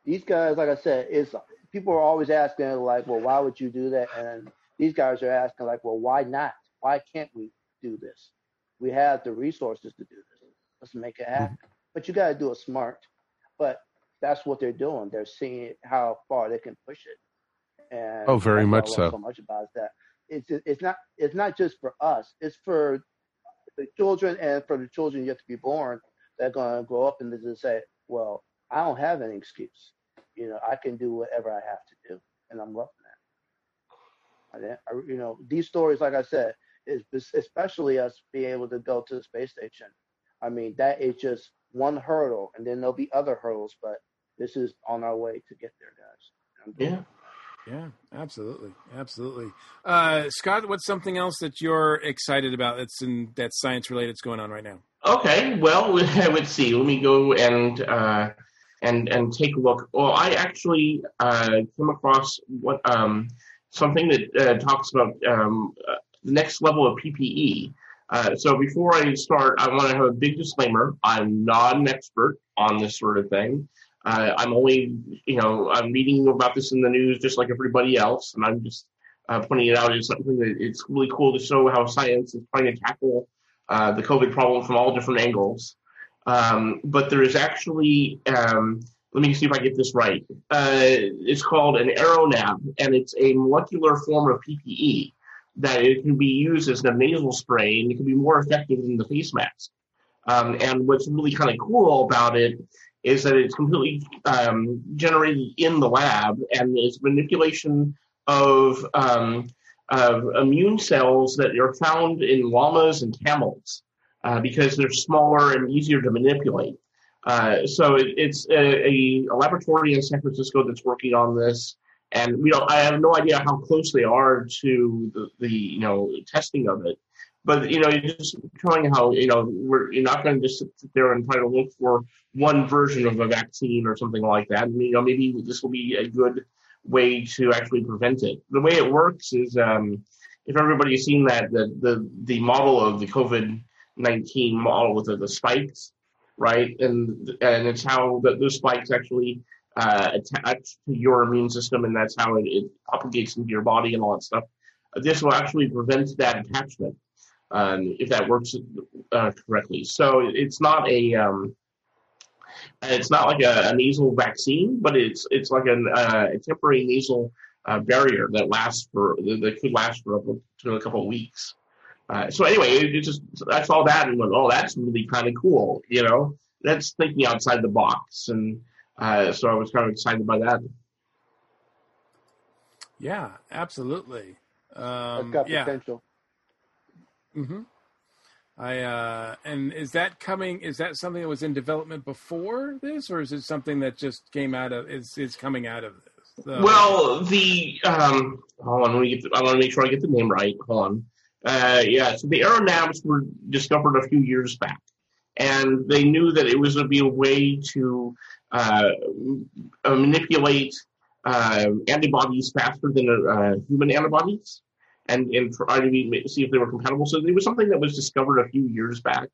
K: these guys, like I said, is people are always asking like, well, why would you do that? And these guys are asking like, well, why not? Why can't we do this? We have the resources to do this. Let's make it happen. Mm-hmm. But you got to do it smart. But that's what they're doing. They're seeing how far they can push it. And
C: Oh, very
K: that's what I
C: much so.
K: So much about that it's it's not it's not just for us. It's for the children and for the children yet to be born that are going to grow up and they just say, well, I don't have any excuse. You know, I can do whatever I have to do, and I'm loving that. I, you know, these stories, like I said, especially us being able to go to the space station. I mean, that is just one hurdle, and then there'll be other hurdles, but this is on our way to get there, guys.
J: Yeah.
D: Yeah, absolutely, absolutely. Uh, Scott, what's something else that you're excited about that's in that's science related that's going on right now?
J: Okay, well, [LAUGHS] let's see. Let me go and uh, and and take a look. Well, I actually uh, came across what um, something that uh, talks about um, uh, the next level of PPE. Uh, so before I start, I want to have a big disclaimer. I'm not an expert on this sort of thing. Uh, I'm only, you know, I'm reading about this in the news just like everybody else, and I'm just uh, pointing it out as something that it's really cool to show how science is trying to tackle uh, the COVID problem from all different angles. Um, but there is actually, um, let me see if I get this right. Uh, it's called an AeroNab, and it's a molecular form of PPE that it can be used as a nasal spray, and it can be more effective than the face mask. Um, and what's really kind of cool about it is that it's completely um, generated in the lab, and it's manipulation of, um, of immune cells that are found in llamas and camels uh, because they're smaller and easier to manipulate. Uh, so it, it's a, a, laboratory in San Francisco that's working on this, and we don't. I have no idea how close they are to the, the you know testing of it. But you know, you're just showing how you know we're you're not going to just sit there and try to look for one version of a vaccine or something like that. And, you know, maybe this will be a good way to actually prevent it. The way it works is, um, if everybody's seen that the the the model of the COVID nineteen model with the, the spikes, right? And and it's how the, those spikes actually uh, attach to your immune system, and that's how it, it propagates into your body and all that stuff. This will actually prevent that attachment um, if that works uh, correctly. So it's not a um, it's not like a, a, nasal vaccine, but it's it's like an, uh, a temporary nasal uh, barrier that lasts for that could last for up to a couple of weeks. Uh, so anyway, it, it, just I saw that and went, oh, that's really kind of cool. You know, that's thinking outside the box, and uh, so I was kind of excited by that.
D: Yeah, absolutely. Um,
K: It's got
D: yeah.
K: potential.
D: hmm I uh, and is that coming? Is that something that was in development before this, or is it something that just came out of? Is is coming out of this? So-
J: Well, the um, hold on, let me get. The, I want to make sure I get the name right. Hold on. Uh, yeah, so the AeroNabs were discovered a few years back, and they knew that it was going to be a way to uh, manipulate uh, antibodies faster than uh, human antibodies, and and try to see if they were compatible. So it was something that was discovered a few years back.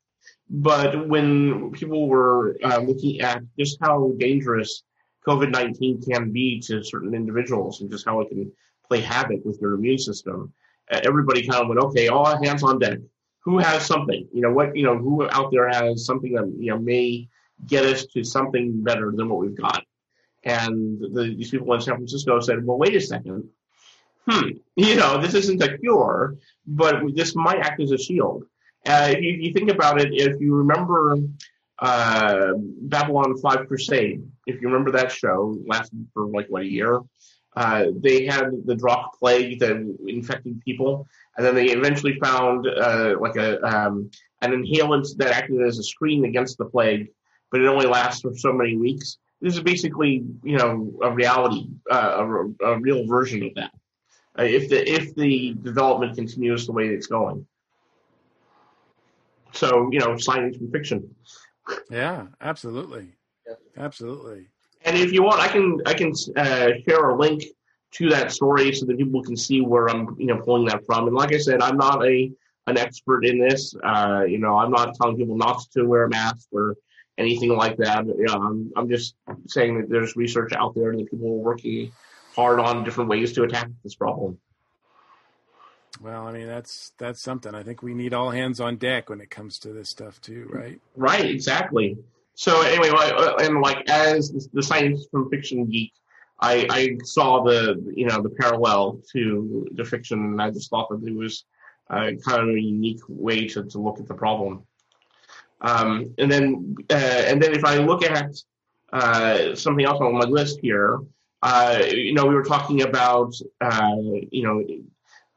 J: But when people were uh, looking at just how dangerous COVID 19 can be to certain individuals and just how it can play havoc with your immune system, everybody kind of went, okay, all hands on deck. Who has something? You know, what, you know, who out there has something that, you know, may get us to something better than what we've got? And the, these people in San Francisco said, well, wait a second. Hmm, [LAUGHS] you know, this isn't a cure, but this might act as a shield. Uh, if you, you think about it, if you remember uh, Babylon 5 Crusade, if you remember that show, lasted for like, what, a year? Uh, they had the Drakh plague that infected people, and then they eventually found uh, like a um, an inhalant that acted as a screen against the plague, but it only lasts for so many weeks. This is basically, you know, a reality, uh, a, a real version of that. Uh, if the if the development continues the way it's going. So you know, science and fiction.
D: yeah, absolutely, absolutely.
J: And if you want, I can I can uh, share a link to that story so that people can see where I'm you know pulling that from. And like I said, I'm not a an expert in this. Uh, you know, I'm not telling people not to wear a mask or anything like that. You know, I'm I'm just saying that there's research out there that people are working hard on different ways to attack this problem.
D: Well, I mean that's that's something. I think we need all hands on deck when it comes to this stuff too, right?
J: Right, exactly. So anyway, uh, and like as the science from fiction geek, I, I saw the you know the parallel to the fiction, and I just thought that it was uh, kind of a unique way to, to look at the problem. Um, and then uh, and then if I look at uh, something else on my list here, uh, you know we were talking about uh, you know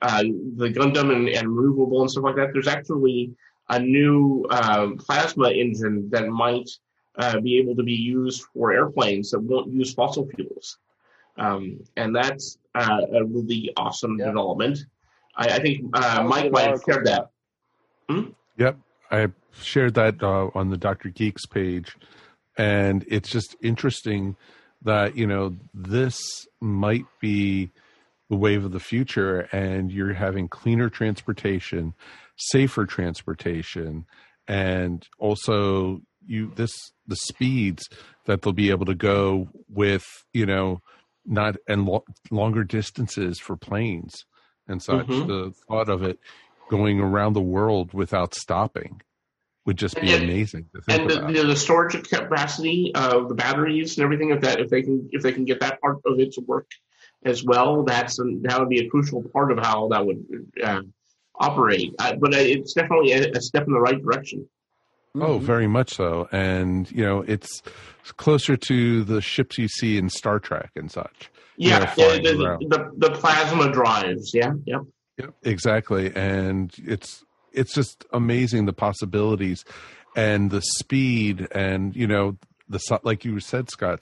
J: the Gundam and, and removable and stuff like that. There's actually a new plasma engine that might uh, be able to be used for airplanes that won't use fossil fuels. Um, and that's uh, a really awesome
K: Yeah.
J: development. I, I think uh, Mike might have shared that.
C: Yep, I shared that uh, on the Dr. Geeks page, and it's just interesting that you know this might be the wave of the future and you're having cleaner transportation safer transportation and also you this the speeds that they'll be able to go with you know not and lo- longer distances for planes and such.
J: Mhm.
C: the thought of it going around the world without stopping would just be
J: And-
C: amazing to think
J: and the,
C: about.
J: the, the storage capacity of the batteries and everything if that if they can if they can get that part of it to work as well that's that would be a crucial part of how that would uh, operate. Uh, but it's definitely a, a step in the right direction
C: Oh, mm-hmm. very much so. And, you know, it's closer to the ships you see in Star Trek and such. you know,
J: yeah the, the, the, the plasma drives yeah yep
C: Yep, exactly. And it's it's just amazing the possibilities and the speed and, you know, the like you said, Scott,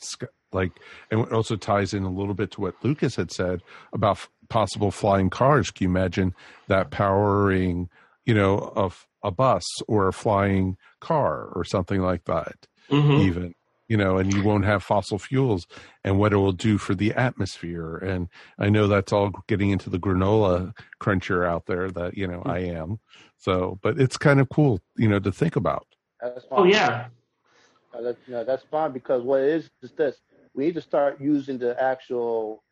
C: like, and it also ties in a little bit to what Lucas had said about f- possible flying cars. Can you imagine that powering, you know, of a bus or a flying car or something like that?
J: Mhm.
C: Even you know, and you won't have fossil fuels and what it will do for the atmosphere. And I know that's all getting into the granola cruncher out there that, you know, I am. So, but it's kind of cool, you know, to think about.
K: That's
J: oh yeah
K: No, that, no, that's fine because what it is is this: we need to start using the actual.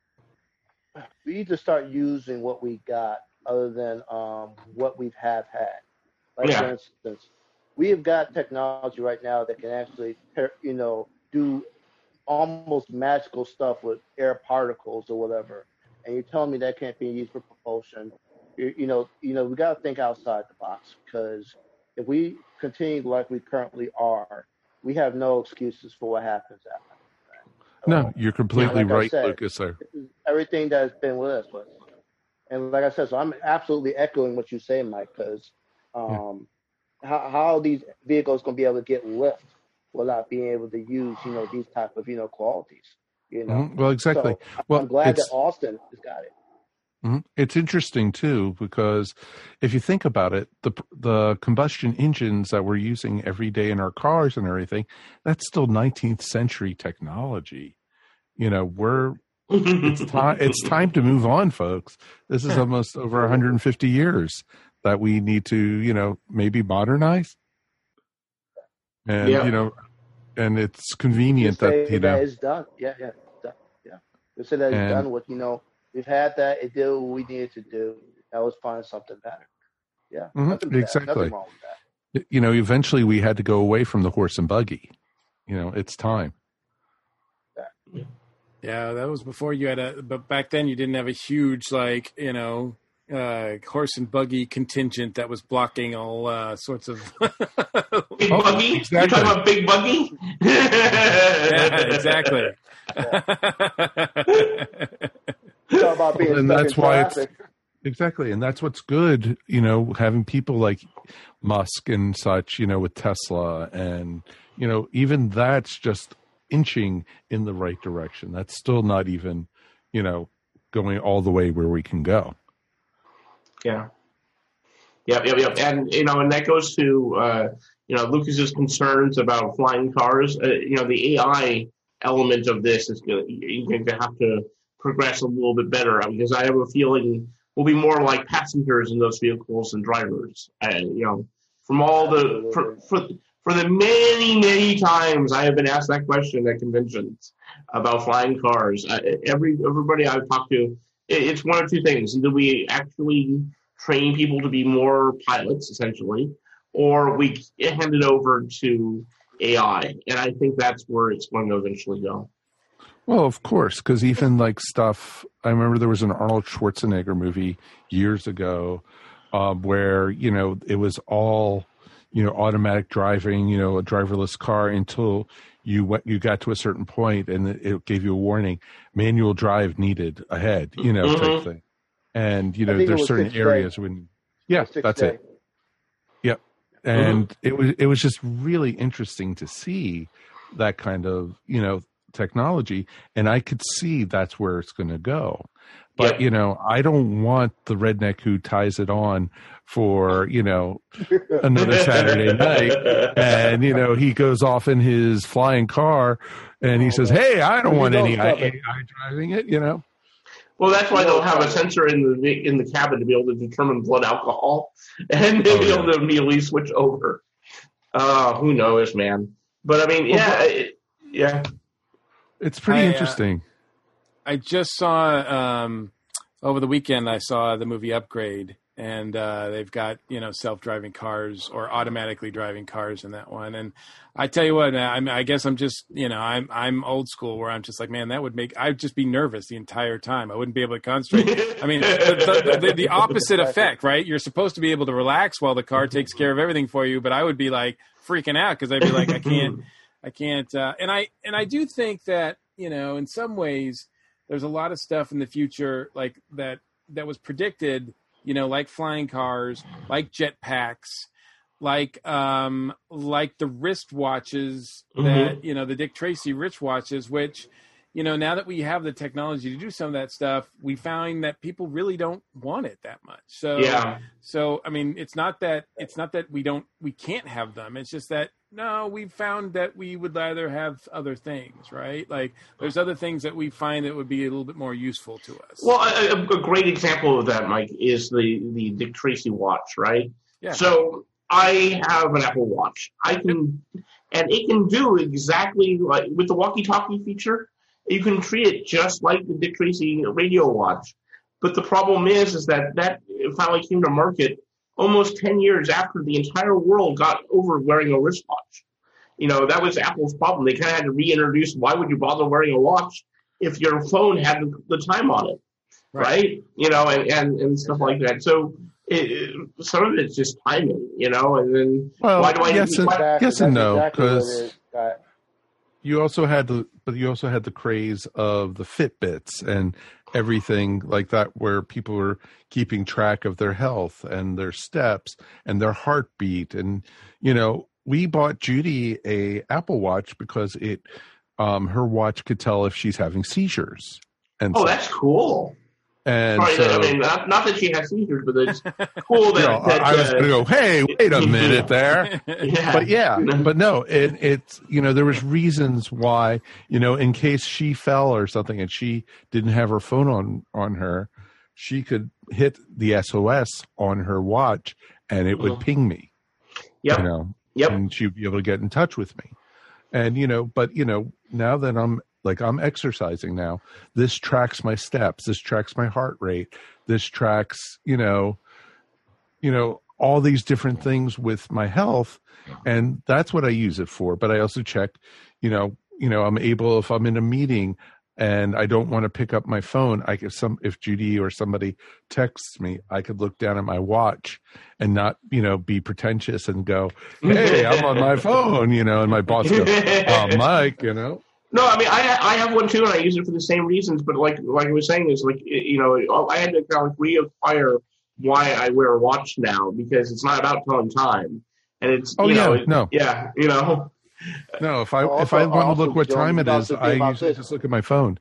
K: We need to start using what we got, other than um, what we have had. Like
J: Yeah.
K: for instance, we have got technology right now that can actually, you know, do almost magical stuff with air particles or whatever. And you're telling me that can't be used for propulsion? You, you know, you know, we got to think outside the box because if we continue like we currently are, we have no excuses for what happens after.
C: No, you're completely
K: like
C: right,
K: said,
C: Lucas. There.
K: Everything that's been with us was. And like I said, so I'm absolutely echoing what you say, Mike, because um, how how are these vehicles going to be able to get lift without being able to use, you know, these type of, you know, qualities? You know.
C: Mhm. Well, exactly.
K: So
C: Well,
K: I'm glad that Austin has got it.
C: Mhm. It's interesting too because if you think about it, the the combustion engines that we're using every day in our cars and everything, that's still 19th century technology. You know, we're it's time it's time to move on, folks. This is almost over 150 years that we need to, you know, maybe modernize. And
K: Yeah.
C: you know, and it's convenient that you know
K: it's done. Yeah, yeah, done. Yeah. Just say that it's
C: And-
K: done with, you know, we've had that, it did what we needed to do. Now let's find something better. Yeah.
C: Mhm,
K: nothing bad,
C: exactly.
K: Nothing wrong with that.
C: you know, eventually we had to go away from the horse and buggy. You know, it's time.
D: Yeah, that was before you had a. But back then, you didn't have a huge like you know uh, horse and buggy contingent that was blocking all uh, sorts of. [LAUGHS]
J: Big
C: Oh,
J: buggy?
C: exactly.
J: You're talking about big buggy?
D: yeah, exactly. [LAUGHS]
K: Talk about being
C: and that's
K: in
C: why it's exactly, and that's what's good. You know, having people like Musk and such. You know, with Tesla, and you know, even that's just inching in the right direction. That's still not even, you know, going all the way where we can go.
J: Yeah. Yep, yep, yep. And you know, and that goes to uh, you know Lucas's concerns about flying cars. Uh, you know, the AI element of this is going to have to progress a little bit better because I have a feeling we'll be more like passengers in those vehicles than drivers. Uh, you know, from all the for, for for the many many times I have been asked that question at conventions about flying cars. Every everybody I've talked to, it's one of two things: do we actually train people to be more pilots, essentially, or we hand it over to AI? And I think that's where it's going to eventually go.
C: Well, of course, because even like stuff, I remember there was an Arnold Schwarzenegger movie years ago um, where you know it was all you know automatic driving, you know, a driverless car until you went you got to a certain point and it it gave you a warning, manual drive needed ahead, you know, type
K: Mhm.
C: thing. And you know, there's certain
K: Six Day.
C: areas when, yeah, that's
K: Day.
C: it. Yep. And it was it was just really interesting to see that kind of, you know, technology and I could see that's where it's going to go. But,
J: Yep.
C: you know, I don't want the redneck who ties it on for, you know, [LAUGHS] another Saturday night and you know, he goes off in his flying car and he says, "Hey, I don't want
K: don't
C: any
K: stop
C: AI driving it," you know.
J: Well, that's why they'll have a
K: uh,
J: sensor in the in the cabin to be able to determine blood alcohol, [LAUGHS] and they'll
C: Oh,
J: be
C: yeah.
J: able to immediately switch over. Uh, who knows, man? But I mean, yeah, it, yeah.
C: It's pretty
D: I, uh,
C: interesting.
D: I just saw um, over the weekend. I saw the movie Upgrade, and uh, they've got you know self-driving cars or automatically driving cars in that one. And I tell you what, I, I guess I'm just you know I'm I'm old school where I'm just like, man, that would make I'd just be nervous the entire time. I wouldn't be able to concentrate. I mean, the, the, the, the [LAUGHS] opposite effect, right? You're supposed to be able to relax while the car takes care of everything for you, but I would be like freaking out because I'd be like, I can't. [LAUGHS] I can't. Uh, and I and I do think that you know, in some ways, there's a lot of stuff in the future like that that was predicted. You know, like flying cars, like jetpacks, like um, like the wrist watches that you know the Dick Tracy wrist watches, which you know now that we have the technology to do some of that stuff, we find that people really don't want it that much. So
J: Yeah.
D: so I mean, it's not that it's not that we don't we can't have them. It's just that no, we found that we would rather have other things, right? Like there's other things that we find that would be a little bit more useful to us.
J: Well, a, a a great example of that, Mike, is the the Dick Tracy watch, right?
D: Yeah.
J: So I have an Apple Watch. I can, and it can do exactly like with the walkie-talkie feature. You can treat it just like the Dick Tracy radio watch. But the problem is, is that that finally came to market almost ten years after the entire world got over wearing a wristwatch. You know, that was Apple's problem. They kind of had to reintroduce why would you bother wearing a watch if your phone had the, the time on it, right? You know, and, and, and stuff like that. So it, it- some of it's just timing, you know, and then
C: Well,
J: why do I
C: yes and,
J: why-
C: yes and no, because
K: it is, guy.
C: You also had the but you also had the craze of the Fitbits and everything like that where people were keeping track of their health and their steps and their heartbeat and you know we bought Judy a Apple Watch because it um her watch could tell if she's having seizures and
J: Oh,
C: so-
J: that's cool.
C: And
J: Sorry,
C: so
J: I mean, not, not that she has seizures, but it's [LAUGHS] cool that,
C: you know,
J: that
C: I, I was
J: uh,
C: going to go, hey, wait a [LAUGHS] minute there.
J: Yeah.
C: But yeah, but no, it, it's, you know, there was reasons why, you know, in case she fell or something and she didn't have her phone on, on her, she could hit the SOS on her watch and it would
J: Mhm.
C: ping me,
J: Yep.
C: you know,
J: Yep.
C: and she'd be able to get in touch with me. And, you know, but, you know, now that I'm like, I'm exercising now, this tracks my steps, this tracks my heart rate, this tracks, you know, you know all these different things with my health and that's what i use it for. But i also check you know you know i'm able if i'm in a meeting and i don't want to pick up my phone i could some if judy or somebody texts me i could look down at my watch and not you know be pretentious and go hey i'm on my [LAUGHS] phone you know and my boss goes oh uh, mike you know
J: No, I mean I I have one too, and I use it for the same reasons. But like like I was saying, is like you know oh, I had to kind of reacquire why I wear a watch now because it's not about telling time, and it's
C: Oh,
J: you know,
C: yeah,
J: it-
C: no.
J: yeah you know
C: no if i
K: Also-
C: if i want to look what time
K: you
C: it
K: got
C: is
K: to think
C: i usually
K: this.
C: just look at my phone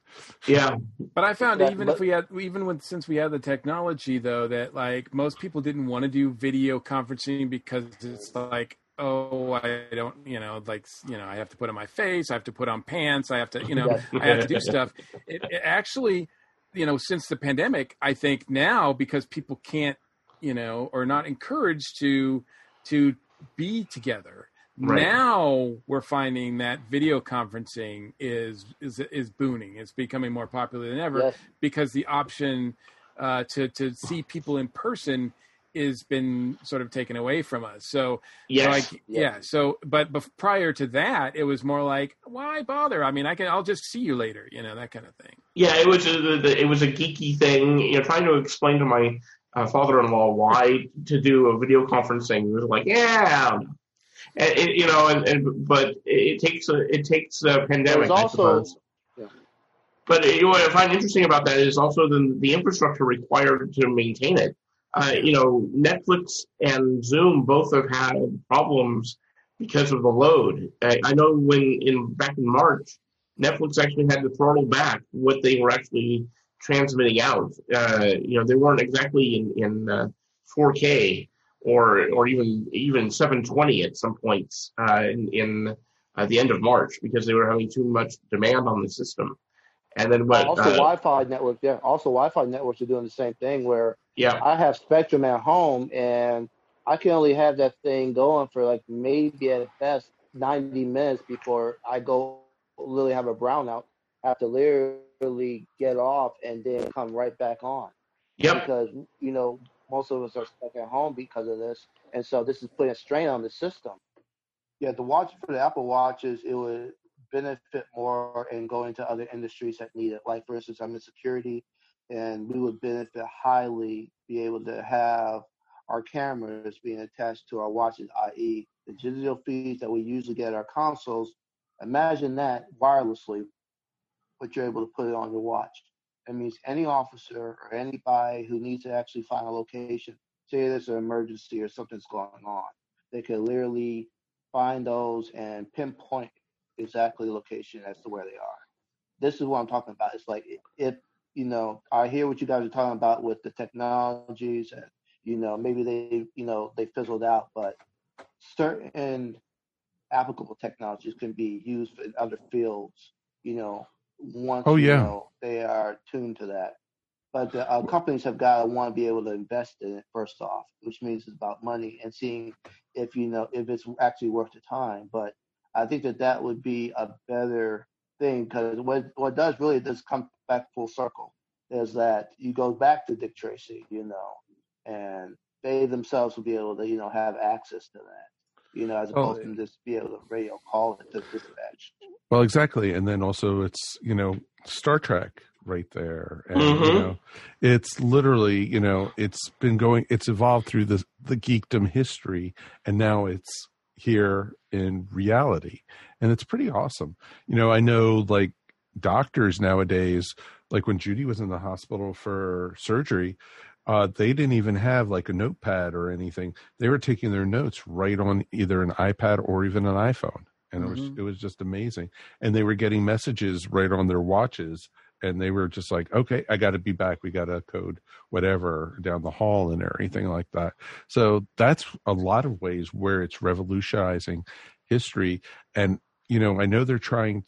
J: yeah
D: But I found
K: Yeah,
D: even
K: but-
D: if we had even with since we had the technology though that like most people didn't want to do video conferencing because it's like oh I don't you know like you know I have to put on my face I have to put on pants I have to you know [LAUGHS] I have to do stuff. It, it actually you know since the pandemic I think now because people can't you know or not encouraged to to be together
J: Right.
D: now we're finding that video conferencing is is is booming. It's becoming more popular than ever
K: Yes.
D: because the option uh, to to see people in person has been sort of taken away from us. So
J: Yes.
D: like yeah. So but bef- prior to that, it was more like why bother? I mean, I can I'll just see you later. You know that kind of thing.
J: yeah it was a, the, the, it was a geeky thing. You know, trying to explain to my uh, father-in-law why to do a video conferencing it was like yeah. I don't know. And, it, you know, and, and but it takes a it takes a pandemic.
K: There's
J: I
K: also
J: suppose. But uh, you know, what I find interesting about that is also the, the infrastructure required to maintain it. Uh, you know, Netflix and Zoom both have had problems because of the load. I, I know when in back in March, Netflix actually had to throttle back what they were actually transmitting out. Uh, you know, they weren't exactly in in uh, 4K or or even even 720 at some points uh, in in uh, the end of March because they were having too much demand on the system And then what?
K: also,
J: uh,
K: Wi-Fi networks. Yeah, also Wi-Fi networks are doing the same thing. Where
J: yeah,
K: I have Spectrum at home, and I can only have that thing going for like maybe at best ninety minutes before I go literally have a brownout. Have to literally get off and then come right back on.
J: Yep.
K: Because you know most of us are stuck at home because of this, and so this is putting a strain on the system. Yeah, the watch for the Apple Watches, it would benefit more and go into other industries that need it. Like for instance, I'm in security, and we would benefit highly be able to have our cameras being attached to our watches, i.e., the digital feeds that we usually get at our consoles. Imagine that wirelessly, but you're able to put it on your watch. It means any officer or anybody who needs to actually find a location, say there's an emergency or something's going on, they can literally find those and pinpoint exactly the location as to where they are. This is what I'm talking about. It's like if you know, I hear what you guys are talking about with the technologies and you know, maybe they you know they fizzled out, but certain applicable technologies can be used in other fields, you know, once
C: Oh,
K: you
C: yeah.
K: know they are tuned to that. But the uh, companies have got to want to be able to invest in it first off, which means it's about money and seeing if you know if it's actually worth the time. But I think that that would be a better thing because what what does really does come back full circle is that you go back to Dick Tracy, you know, and they themselves will be able to you know have access to that, you know, as
C: Oh,
K: opposed to just be able to radio call it to dispatch.
C: Well, exactly, and then also it's you know Star Trek right there, and you
J: Mhm.
C: know it's literally you know it's been going, it's evolved through the the geekdom history, and now it's here in reality, and it's pretty awesome. You know, I know like doctors nowadays, like when Judy was in the hospital for surgery. Uh, they didn't even have like a notepad or anything. They were taking their notes right on either an iPad or even an iPhone, and it was
D: Mhm.
C: it was just amazing and they were getting messages right on their watches and they were just like okay i got to be back we got to code whatever down the hall and everything like that so that's a lot of ways where it's revolutionizing history and you know i know they're trying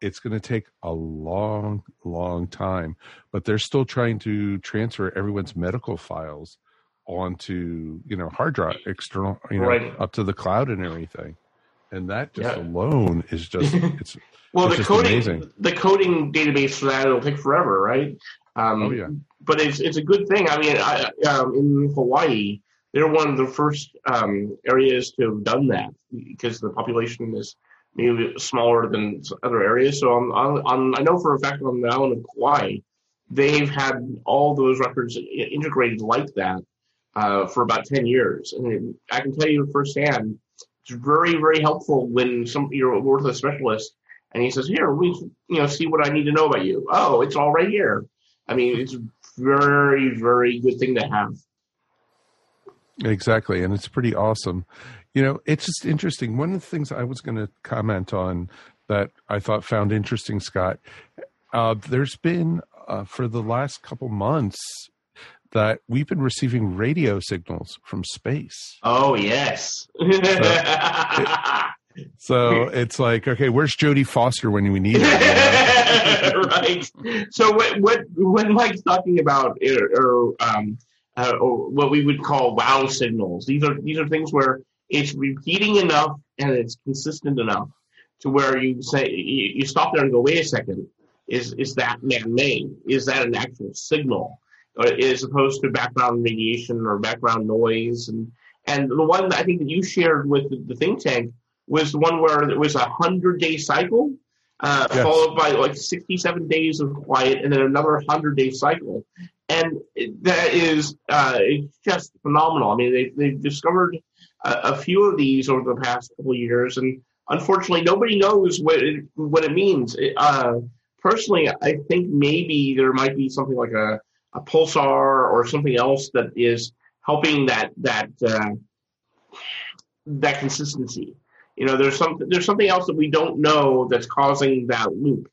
C: it's going to take a long long time but they're still trying to transfer everyone's medical files onto you know hard drive external you know
J: Right.
C: up to the cloud and everything and that just
J: Yeah.
C: alone is just [LAUGHS] it's
J: Well,
C: it's
J: the coding,
C: amazing.
J: the coding database for that it'll take forever, right? Um,
C: Oh, yeah.
J: But it's it's a good thing. I mean, I, um, in Hawaii, they're one of the first um, areas to have done that because the population is maybe smaller than other areas. So on, on, I know for a fact on the island of Kauai, they've had all those records integrated like that uh, for about ten years, and I can tell you firsthand, it's very very helpful when some you're with a specialist and he says, "Here, we you know see what I need to know about you." Oh, it's all right here. I mean, it's a very very good thing to have.
C: Exactly, and it's pretty awesome. You know, it's just interesting. One of the things I was going to comment on that I thought found interesting, Scott. Uh, there's been uh, for the last couple months that we've been receiving radio signals from space.
J: Oh yes.
C: So it's like, okay, where's Jodie Foster when we need her? [LAUGHS]
J: right. So what what when Mike's talking about uh, or um uh, or what we would call wow signals, these are these are things where it's repeating enough and it's consistent enough to where you say you, you stop there and go, wait a second, is is that man made? Is that an actual signal? Or as opposed to background radiation or background noise and and the one that I think that you shared with the, the think tank was the one where it was a hundred day cycle, uh,
C: Yes.
J: followed by like sixty seven days of quiet, and then another hundred day cycle, and that is uh, it's just phenomenal. I mean, they they've discovered a, few of these over the past couple years, and unfortunately, nobody knows what it, what it means. It, uh, personally, I think maybe there might be something like a, a pulsar or something else that is helping that that uh, that consistency. You know, there's some there's something else that we don't know that's causing that loop.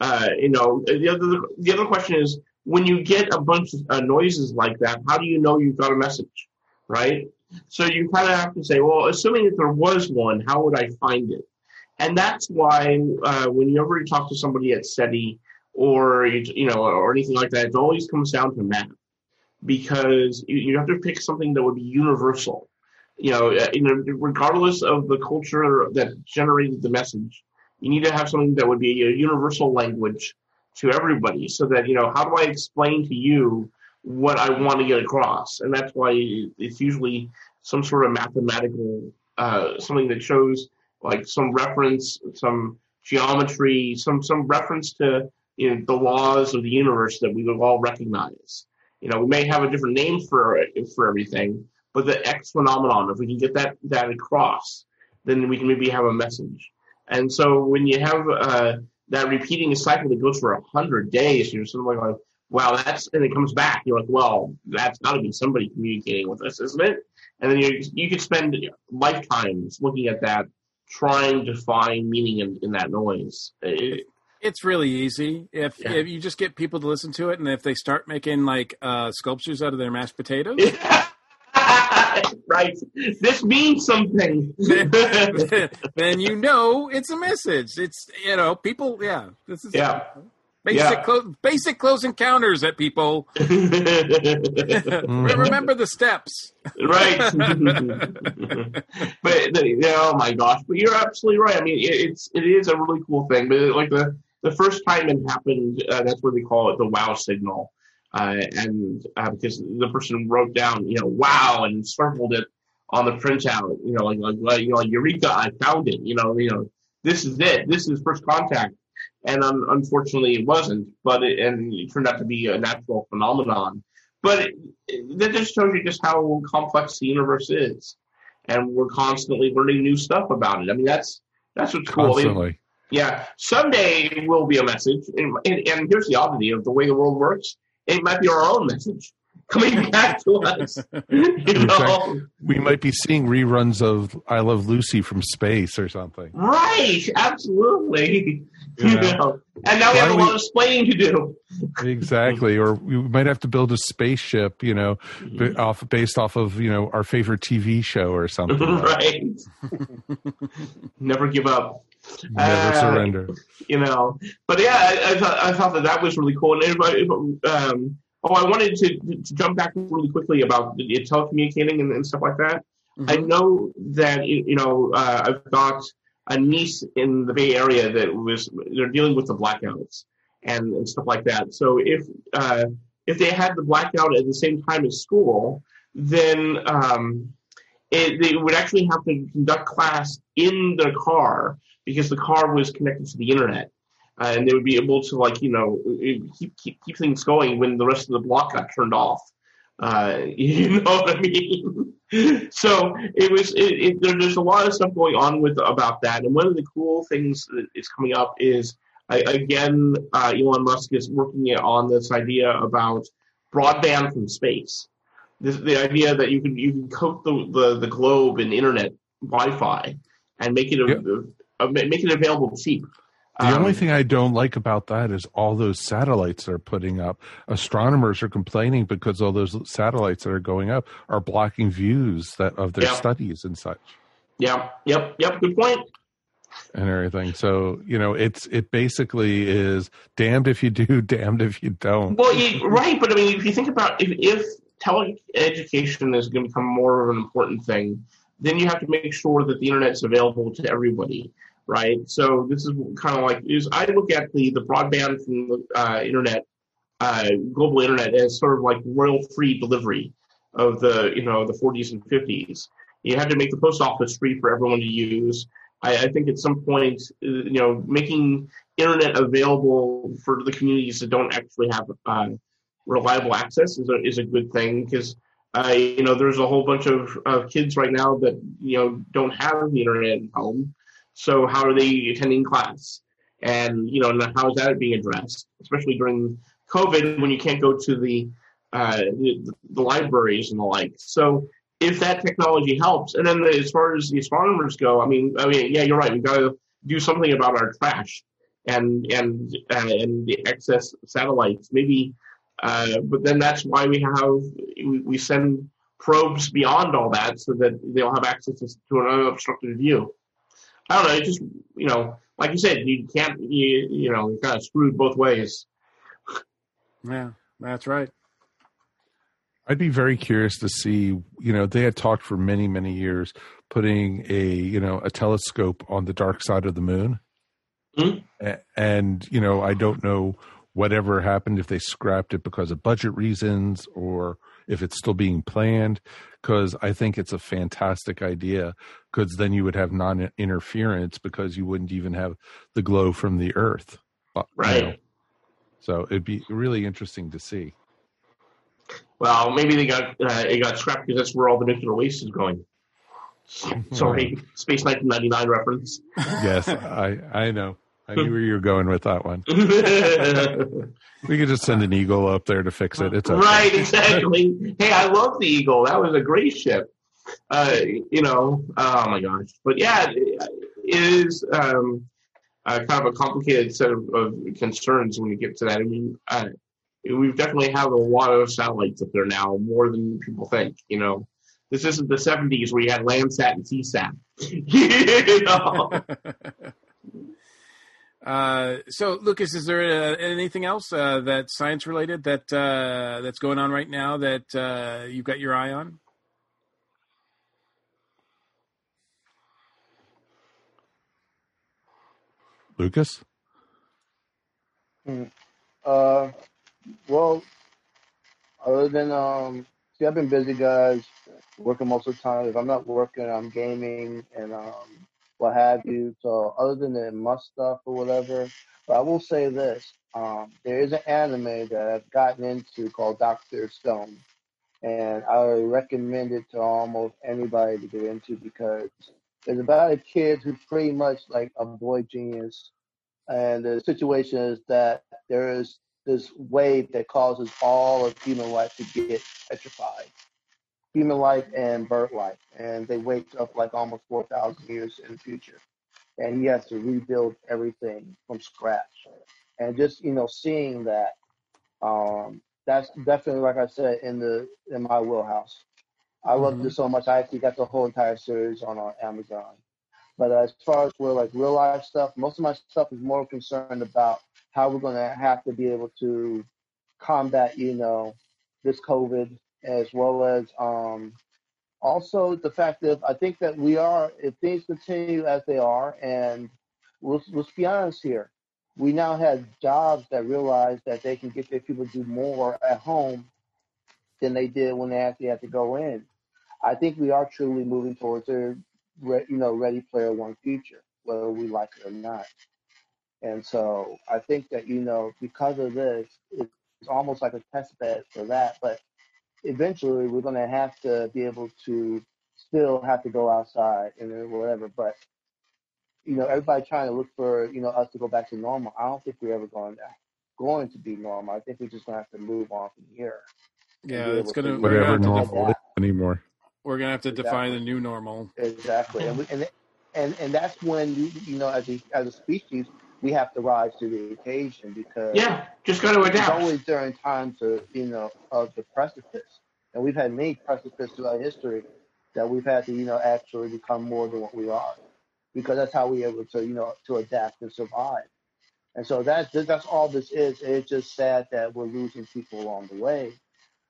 J: Uh, you know, the other the other question is when you get a bunch of uh, noises like that, how do you know you've got a message, right? So you kind of have to say, well, assuming that there was one, how would I find it? And that's why uh, you ever talk to somebody at SETI or you know or anything like that. It always comes down to math because you, you have to pick something that would be universal. You uh, you know, regardless of the culture that generated the message, you need to have something that would be a universal language to everybody, so that you know how do I explain to you what I want to get across, and that's why it's usually some sort of mathematical uh, something that shows like some reference, some geometry, some some reference to you know, the laws of the universe that we would all recognize. You know, we may have a different name for for everything, but the X phenomenon, if we can get that that across, then we can maybe have a message. And so when you have uh, that repeating cycle that goes for a hundred days, you're something like, wow, that's and it comes back. You're like, well, that's got to be somebody communicating with us, isn't it? And then you you could spend lifetimes looking at that, trying to find meaning in, in that noise. It,
D: It's really easy if,
J: Yeah.
D: if you just get people to listen to it, and if they start making like uh, sculptures out of their mashed potatoes, [LAUGHS]
J: right. This means something. [LAUGHS]
D: then you know it's a message. It's you know people. Yeah, this is
J: Yeah.
D: Basic
J: Yeah.
D: clo- basic close encounters at people. [LAUGHS] Remember the steps.
J: right. [LAUGHS] but the, oh my gosh! But you're absolutely right. I mean, it, it's it is a really cool thing. But like the the first time it happened, uh, that's what they call it, the wow signal. Uh, and uh, because the person wrote down, you know, wow, and circled it on the printout, you know, like like, like you know, like, eureka, I found it. You know, you know, this is it. This is first contact. And un- unfortunately, it wasn't. But it, and it turned out to be a natural phenomenon. But it, that just shows you just how complex the universe is, and we're constantly learning new stuff about it. I mean, that's that's what's cool.
C: Constantly.
J: yeah, someday it will be a message, and, and, and here's the oddity of the way the world works: it might be our own message [LAUGHS] coming back to us. [LAUGHS] You know?
C: we might be seeing reruns of I Love Lucy from space or something.
J: Right, absolutely.
C: You
J: You
C: know?
J: know? And now we have a lot
C: we-
J: of explaining to do.
C: Exactly, or we might have to build a spaceship, you know, off based off of you know our favorite TV show or something. [LAUGHS]
J: right. [LAUGHS] Never give up.
C: Never
J: Uh,
C: surrender.
J: you know. But yeah, I, I thought I thought that that was really cool. And if um, oh, I wanted to, to jump back really quickly about the telecommunicating and, and stuff like that. I know that you you know uh, I've got a niece in the Bay Area that was they're dealing with the blackouts and, and stuff like that. So if uh, if they had the blackout at the same time as school, then um, it, they would actually have to conduct class in the car because the car was connected to the internet. Uh, and they would be able to like you know keep, keep keep things going when the rest of the block got turned off. Uh, [LAUGHS] you know what I mean? so it was. It, it, there, there's a lot of stuff going on with about that. And one of the cool things that is coming up is I, again, uh, Elon Musk is working on this idea about broadband from space. This, the idea that you can you can coat the, the, the globe in internet Wi-Fi and make it a, a, make it available cheap.
C: The
J: Um,
C: only thing I don't like about that is all those satellites they're putting up. Astronomers are complaining because all those satellites that are going up are blocking views that of their
J: Yeah.
C: studies and such
J: Yeah. Yep. Yep. Good point.
C: and everything. So you know, it's it basically is damned if you do, [LAUGHS] damned if you don't.
J: Well, you, right, but I mean, if you think about if, if teleeducation is going to become more of an important thing, then you have to make sure that the internet's available to everybody, right? So this is kind of like is I look at the the broadband from the uh, internet, uh, global internet as sort of like rural free delivery of the you know the 40s and 50s. You had to make the post office free for everyone to use. I, I think at some point, uh, you know, making internet available for the communities that don't actually have uh, reliable access is a is a good thing because uh, you know there's a whole bunch of, of kids right now that you know don't have the internet at home. So how are they attending class? And you know, and how is that being addressed? Especially during COVID when you can't go to the uh, the, the libraries and the like. So if that technology helps, and then as far as the astronomers go, I mean, I mean, yeah, you're right. We've got to do something about our trash and and uh, and the excess satellites. Maybe, uh, but then that's why we have we, send probes beyond all that so that they'll have access to, to an unobstructed view. I don't know. It just you know, like you said, you can't you you know, you're kind of screwed both ways.
D: Yeah, that's right.
C: I'd be very curious to see, you know, they had talked for many, many years putting a, you know, a telescope on the dark side of the moon.
J: Mhm.
C: And, you know, I don't know whatever happened if they scrapped it because of budget reasons or if it's still being planned because I think it's a fantastic idea because then you would have non interference because you wouldn't even have the glow from the earth. You
J: Right.
C: know, so it'd be really interesting to see.
J: Well, maybe they got uh, it got scrapped because that's where all the nuclear waste is going. [LAUGHS] Sorry, Space 1999 reference.
C: yes, I I know. I knew where you were going with that one. [LAUGHS] We could just send an eagle up there to fix it. It's okay.
J: Right, exactly. hey, I love the Eagle. That was a great ship. Uh, you know, oh my gosh. But yeah, it is um, uh, kind of a complicated set of, of concerns when you get to that. I mean, uh, we've definitely have a lot of satellites up there now, more than people think. You know, this isn't the '70s where you had Landsat and Seasat. [LAUGHS] you know. [LAUGHS]
D: Uh, so, Lucas, is there uh, anything else uh, that's science related that uh, that's going on right now that uh, you've got your eye on?
C: Lucas?
K: Hmm. Uh, well, other than um, see, I've been busy, guys, working most of the time. If I'm not working, I'm gaming and um, what have you. So other than the Musk stuff or whatever, but I will say this: um, there is an anime that I've gotten into called Doctor Stone, and I recommend it to almost anybody to get into because it's about a kid who's pretty much like a boy genius and the situation is that there is this wave that causes all of human life to get petrified. Human life and bird life. And they wake up like almost 4,000 years in the future. And he has to rebuild everything from scratch. And just, you know, seeing that, um, that's definitely, like I said, in the in my wheelhouse. I loved
D: Mhm.
K: it so much. I actually got the whole entire series on uh, Amazon. But as far as where like real life stuff, most of my stuff is more concerned about how we're going to have to be able to combat, you know, this COVID, as well as um, also the fact that I think that we are, if things continue as they are, and let's, let's be honest here, we now have jobs that realize that they can get their people to do more at home than they did when they actually had to go in. I think we are truly moving towards a, you know, ready player one future, whether we like it or not. And so I think that, you know, because of this, it's almost like a test bed for that. But eventually we're going to have to be able to still have to go outside and whatever. But, you know, everybody trying to look for, you know, us to go back to normal. I don't think we're ever going to, going to be normal. I think we're just going to have to move on from here.
D: Yeah, it's gonna
K: to-
D: we're gonna
C: Whatever
D: have
C: normal anymore.
D: we're gonna have to define the new normal.
K: Exactly, and we, and and and that's when you you know as a as a species we have to rise to the occasion because
J: Yeah, just got to adapt.
K: it's always during times of you know of the precipice, and we've had many precipices throughout history that we've had to you know actually become more than what we are because that's how we're able to you know to adapt and survive. And so that's that's all this is. It's just sad that we're losing people along the way.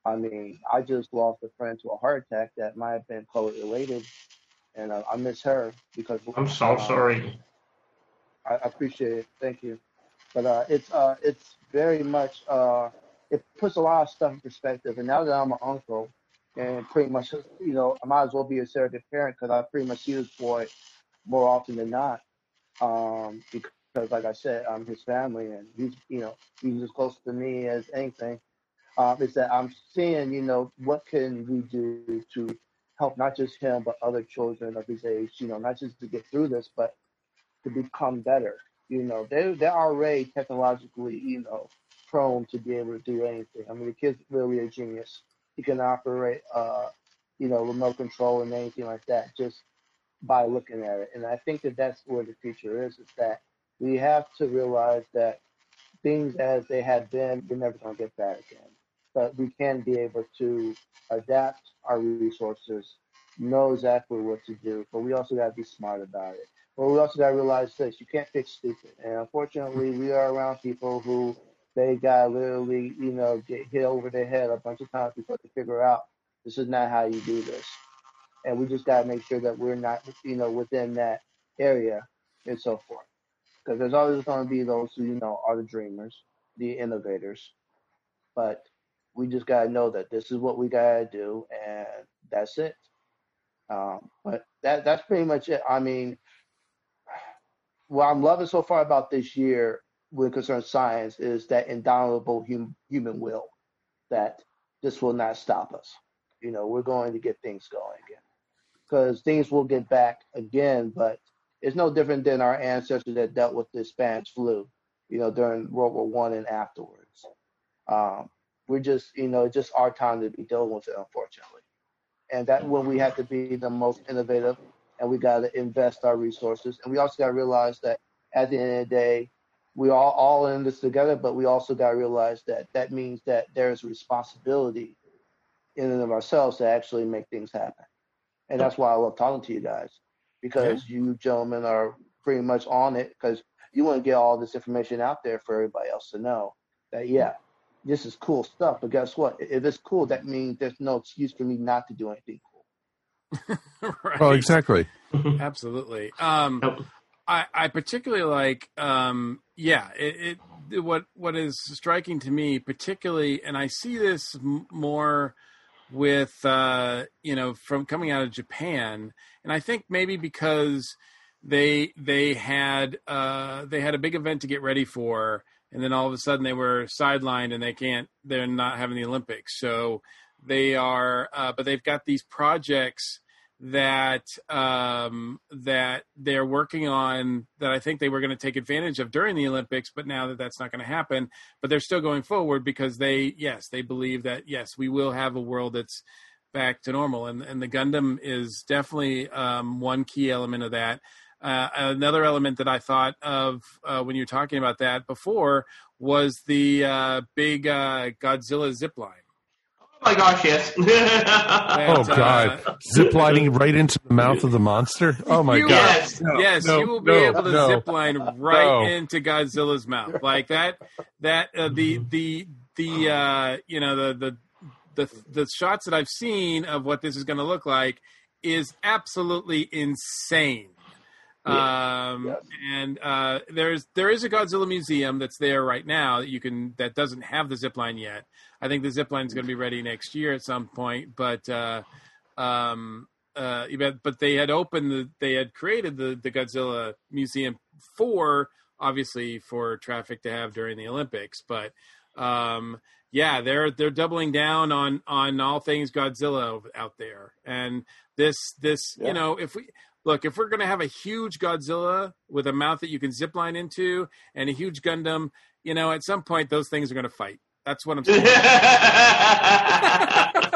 K: I mean, I just lost a friend to a heart attack that might have been COVID related, and uh, I miss her because
J: I'm so
K: uh,
J: sorry.
K: I appreciate it. Thank you. But uh, it's uh, it's very much uh, it puts a lot of stuff in perspective. And now that I'm an uncle, and pretty much you know I might as well be a surrogate parent because I pretty much this boy more often than not. Um, because like I said, I'm his family, and he's you know he's as close to me as anything. Um, is that I'm seeing you know what can we do to help not just him but other children of his age. You know, not just to get through this, but to become better. You know, they they're already technologically, you know, prone to be able to do anything. I mean, the kid's really a genius. He can operate, uh, you know, remote control and anything like that just by looking at it. And I think that that's where the future is. Is that we have to realize that things as they had been, we're never going to get that again. But we can be able to adapt our resources, know exactly what to do, but we also got to be smart about it. But we also got to realize this: you can't fix stupid. And unfortunately, we are around people who they got literally, you know, get hit over their head a bunch of times before they figure out this is not how you do this. And we just got to make sure that we're not, you know, within that area and so forth. Because there's always going to be those who, you know, are the dreamers, the innovators. But we just got to know that this is what we got to do, and that's it. Um, but that that's pretty much it. I mean, what I'm loving so far about this year when it concerns science is that indomitable hum, human will that this will not stop us. You know, we're going to get things going again because things will get back again, but it's no different than our ancestors that dealt with the Spanish flu, you know, during World War One and afterwards. Um, we're just, you know, it's just our time to be dealing with it, unfortunately. And that when we have to be the most innovative and we got to invest our resources. And we also got to realize that at the end of the day, we are all in this together, but we also got to realize that that means that there's a responsibility in and of ourselves to actually make things happen. And that's why I love talking to you guys because you gentlemen are pretty much on it because you want to get all this information out there for everybody else to know that, yeah, this is cool stuff. But guess what? If it's cool, that means there's no excuse for me not to do anything cool. [LAUGHS]
D: right.
C: Oh, exactly.
D: Absolutely. Um, I, I particularly like, um, yeah, it, it, what, what is striking to me, particularly, and I see this m- more with, uh, you know, from coming out of Japan, and I think maybe because they, they had, uh, they had a big event to get ready for, and then all of a sudden they were sidelined and they can't, they're not having the Olympics. So they are, uh, but they've got these projects that um, that they're working on that I think they were going to take advantage of during the Olympics, but now that that's not going to happen, but they're still going forward because they yes they believe that yes we will have a world that's back to normal, and and the Gundam is definitely um, one key element of that. Uh, another element that I thought of uh, when you were talking about that before was the uh, big uh, Godzilla zip line.
J: Oh my gosh, yes. [LAUGHS]
C: Oh God! Ziplining right into the mouth of the monster. Oh my
D: You-
C: God!
J: Yes.
C: No,
D: yes,
C: no,
D: you will be
C: no,
D: able to
C: no.
D: zip line right
C: No.
D: into Godzilla's mouth, like that. That uh, the the the uh, you know the the the the shots that I've seen of what this is going to look like is absolutely insane. Um,
K: Yes.
D: and uh, there's there is a Godzilla museum that's there right now that you can that doesn't have the zip line yet. I think the zip line is going to be ready next year at some point, but uh, um, uh, but but they had opened the they had created the the Godzilla museum for obviously for traffic to have during the Olympics, but um, yeah, they're they're doubling down on on all things Godzilla out there, and this this
K: Yeah.
D: you know if we look if we're going to have a huge Godzilla with a mouth that you can zip line into and a huge Gundam, you know at some point those things are going to fight. That's what I'm [LAUGHS] saying.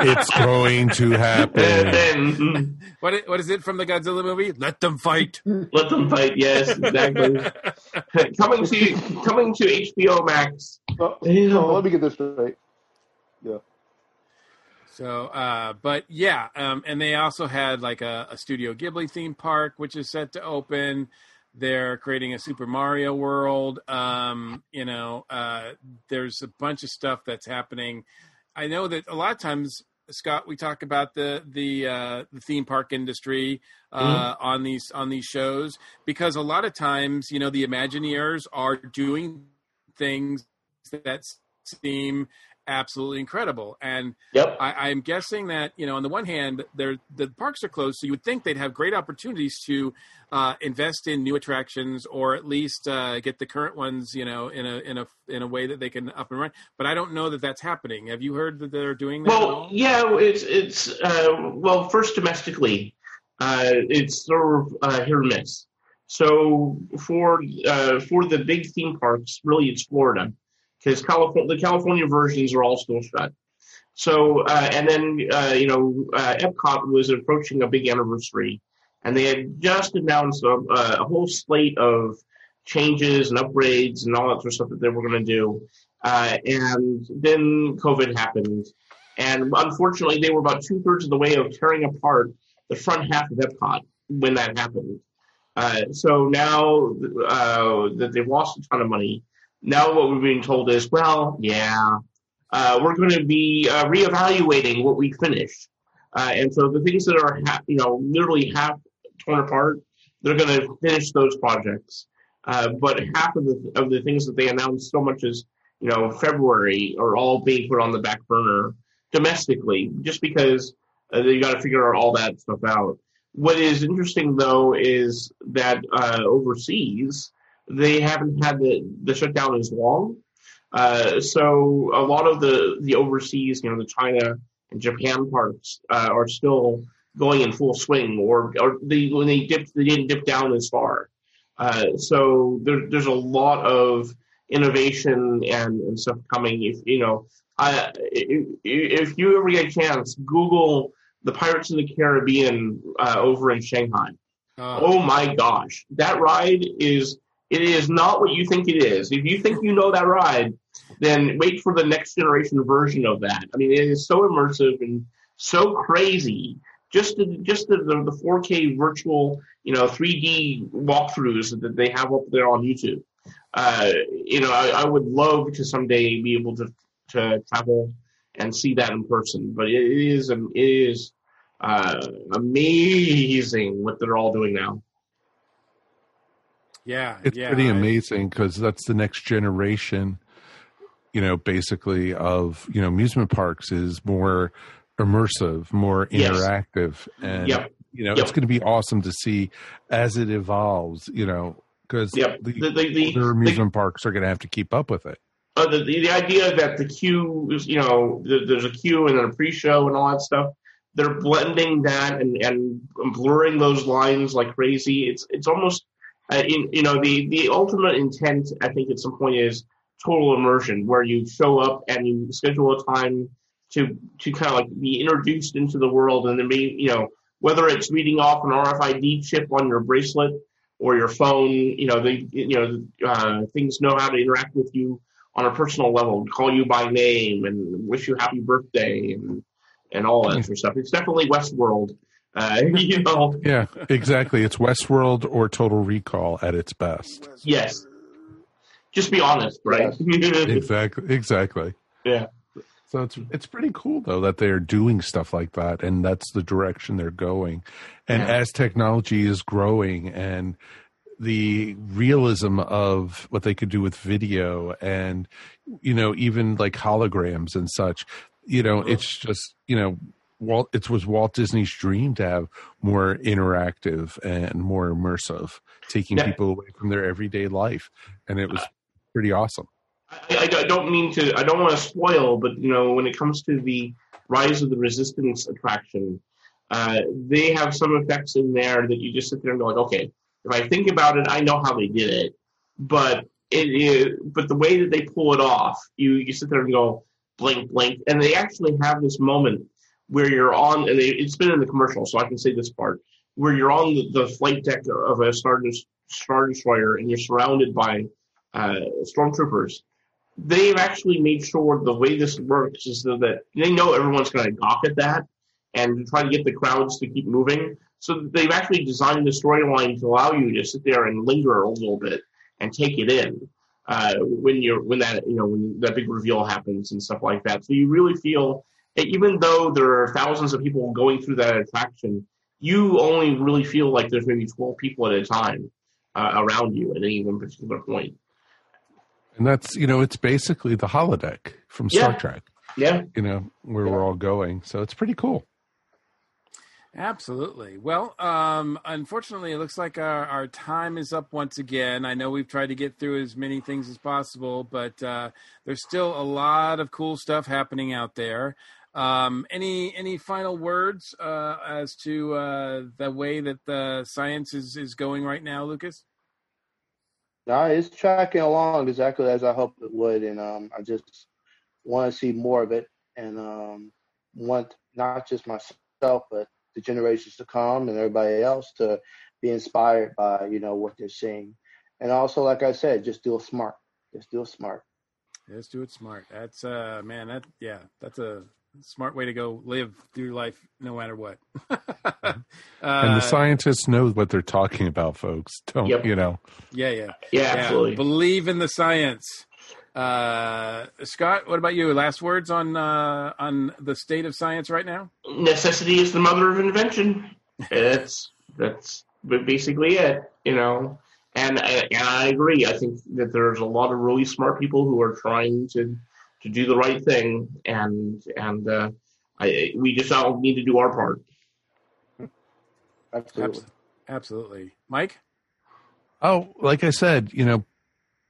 C: It's going to happen. [LAUGHS]
D: what what is it from the Godzilla movie? Let them fight.
J: Let them fight. Yes, exactly. [LAUGHS] coming to coming to HBO Max.
K: Oh, oh, let me get this straight. Yeah.
D: So, uh, but yeah, um, and they also had like a, a Studio Ghibli theme park, which is set to open. They're creating a Super Mario World. Um, you know, uh, there's a bunch of stuff that's happening. I know that a lot of times, Scott, we talk about the the uh, the theme park industry uh, on these on these shows because a lot of times, you know, the Imagineers are doing things that seem absolutely incredible. And
J: Yep.
D: I, I'm guessing that you know, on the one hand, they're, the parks are closed, so you would think they'd have great opportunities to uh, invest in new attractions or at least uh, get the current ones, you know, in a in a in a way that they can up and run. But I don't know that that's happening. Have you heard that they're doing that? at
J: Well, yeah, it's it's uh, well, first domestically, uh, it's sort of uh, hit or miss. So for uh, for the big theme parks, really, it's Florida California the California versions are all still shut. So uh, and then uh, you know uh, Epcot was approaching a big anniversary, and they had just announced a, a whole slate of changes and upgrades and all that sort of stuff that they were going to do. Uh, and then COVID happened, and unfortunately, they were about two thirds of the way of tearing apart the front half of Epcot when that happened. Uh, so now uh, that they've lost a ton of money, now what we're being told is, well, yeah, uh, we're going to be uh, reevaluating what we finished. Uh, and so the things that are, ha- you know, literally half torn apart, they're going to finish those projects. Uh, but half of the of the things that they announced so much as you know February are all being put on the back burner domestically, just because uh, they got to figure all that stuff out. What is interesting though is that uh, overseas they haven't had the the shutdown as long. Uh, so a lot of the the overseas, you know, the China and Japan parts uh, are still going in full swing, or or they when they dipped, they didn't dip down as far. Uh, so there, there's a lot of innovation and, and stuff coming. If you know, I, if, you ever get a chance, Google the Pirates of the Caribbean uh, over in Shanghai. oh my gosh, that ride is it is not what you think it is. If you think you know that ride, then wait for the next generation version of that. I mean, it is so immersive and so crazy. Just the just the, the, the 4K virtual, you know, 3D walkthroughs that they have up there on YouTube. Uh, you know, I, I would love to someday be able to to travel and see that in person. But it is it is uh, amazing what they're all doing now.
D: Yeah,
C: It's
D: yeah.
C: pretty amazing because that's the next generation, you know, basically of, you know, amusement parks is more immersive, more
J: Yes.
C: interactive. And,
J: Yep.
C: you know,
J: Yep.
C: it's going to be awesome to see as it evolves, you know, because
J: Yep.
C: the,
J: The- the- the-
C: older amusement parks are going to have to keep up with it.
J: uh, the, the the idea that the queue is, you know, the, there's a queue and then a pre-show and all that stuff. They're blending that and, and blurring those lines like crazy. It's it's almost, uh, in, you know, the the ultimate intent I think at some point is total immersion, where you show up and you schedule a time to to kind of like be introduced into the world, and then be, you know, whether it's reading off an RFID chip on your bracelet or your phone, you know, they, you know, uh, things know how to interact with you on a personal level, call you by name and wish you happy birthday and and all that sort of stuff. It's definitely Westworld. Uh, [LAUGHS] you know,
C: Yeah, exactly. It's Westworld or Total Recall at its best.
J: yes. Just be honest, right? [LAUGHS]
C: exactly. Exactly.
J: yeah.
C: So it's it's pretty cool though that they're doing stuff like that, and that's the direction they're going. And
J: Yeah.
C: as technology is growing, and the realism of what they could do with video, and you know even like holograms and such, you know, it's just you know. Walt, it was Walt Disney's dream to have more interactive and more immersive, taking
J: Yeah.
C: people away from their everyday life, and it was pretty awesome.
J: I, I don't mean to. I don't want to spoil, but you know, when it comes to the Rise of the Resistance attraction, uh, they have some effects in there that you just sit there and go like, okay, if I think about it, I know how they did it, but it is. But the way that they pull it off, you you sit there and go blink, blink, and they actually have this moment where you're on, and it's been in the commercial, so I can say this part, where you're on the, the flight deck of a Star, Star Destroyer and you're surrounded by uh, stormtroopers. They've actually made sure the way this works is that they know everyone's going to gawk at that and try to get the crowds to keep moving. So they've actually designed the storyline to allow you to sit there and linger a little bit and take it in uh, when you're when that you know when that big reveal happens and stuff like that. So you really feel even though there are thousands of people going through that attraction, you only really feel like there's maybe 12 people at a time uh, around you at any one particular point.
C: And that's you know, it's basically the holodeck from Star
J: Yeah.
C: Trek.
J: Yeah.
C: You know, where we're all going. So it's pretty cool.
D: Absolutely. Well, um, unfortunately, it looks like our, our time is up once again. I know we've tried to get through as many things as possible, but uh, there's still a lot of cool stuff happening out there. Um, any any final words uh, as to uh, the way that the science is, is going right now, Lucas?
K: No, it's tracking along exactly as I hoped it would, and um, I just want to see more of it, and um, want not just myself, but the generations to come and everybody else to be inspired by you know what they're seeing, and also, like I said, just do it smart, just do it smart.
D: Let's do it smart. That's uh man, that yeah, that's a Smart way to go live through life no matter what. [LAUGHS]
C: and
D: Uh,
C: the scientists know what they're talking about, folks. Don't
J: Yep.
C: you know?
D: Yeah, yeah,
J: Yeah, absolutely.
D: Believe in the science. Uh, Scott, what about you? Last words on uh, on the state of science right now?
J: necessity is the mother of invention. That's that's basically it, you know. And I, and I agree. I think that there's a lot of really smart people who are trying to to do the right thing, and and uh, I, we just all need to do our part.
K: Absolutely.
D: Absolutely, Mike.
C: Oh, like I said, you know,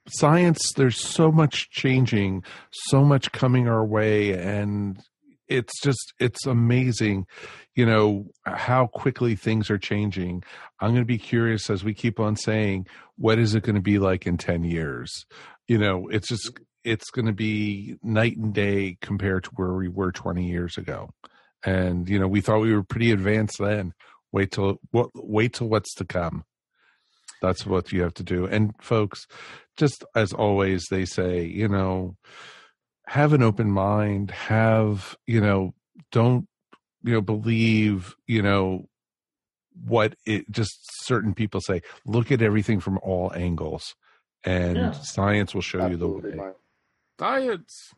C: science, there's so much changing, so much coming our way, and it's just, it's amazing, you know, how quickly things are changing. I'm going to be curious as we keep on saying, what is it going to be like in 10 years? You know, it's just, it's going to be night and day compared to where we were 20 years ago. And, you know, we thought we were pretty advanced then. Wait till, what, wait till what's to come that's what you have to do and folks just as always they say you know have an open mind have you know don't you know believe you know what it just certain people say look at everything from all angles and
J: Yeah.
C: science will show you the
K: Absolutely,
C: way
D: Science.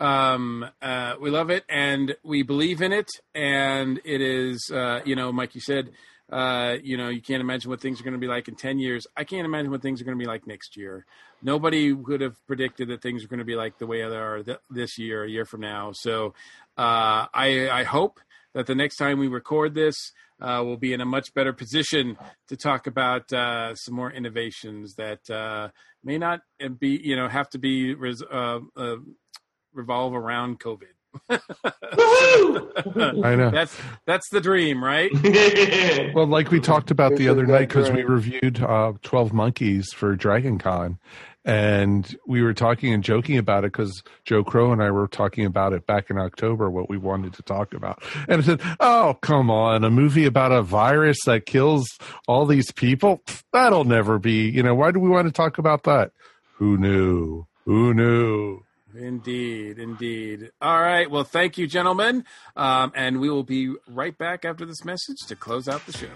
D: Um, uh, we love it and we believe in it. And it is, uh, you know, Mike, you said, uh, you know, you can't imagine what things are going to be like in 10 years. I can't imagine what things are going to be like next year. Nobody would have predicted that things are going to be like the way they are th- this year, a year from now. So uh, I, I hope that the next time we record this, uh, we'll be in a much better position to talk about uh, some more innovations that uh, may not be, you know, have to be res- uh, uh, revolve around COVID. [LAUGHS]
C: I know.
D: That's that's the dream, right? [LAUGHS]
C: well like we talked about the other night because we reviewed uh 12 monkeys for dragon con and we were talking and joking about it because joe crow and i were talking about it back in october what we wanted to talk about and i said oh come on a movie about a virus that kills all these people? That'll never be you know why do we want to talk about that who knew who knew
D: Indeed, indeed. All right. Well, thank you, gentlemen. Um, and we will be right back after this message to close out the show.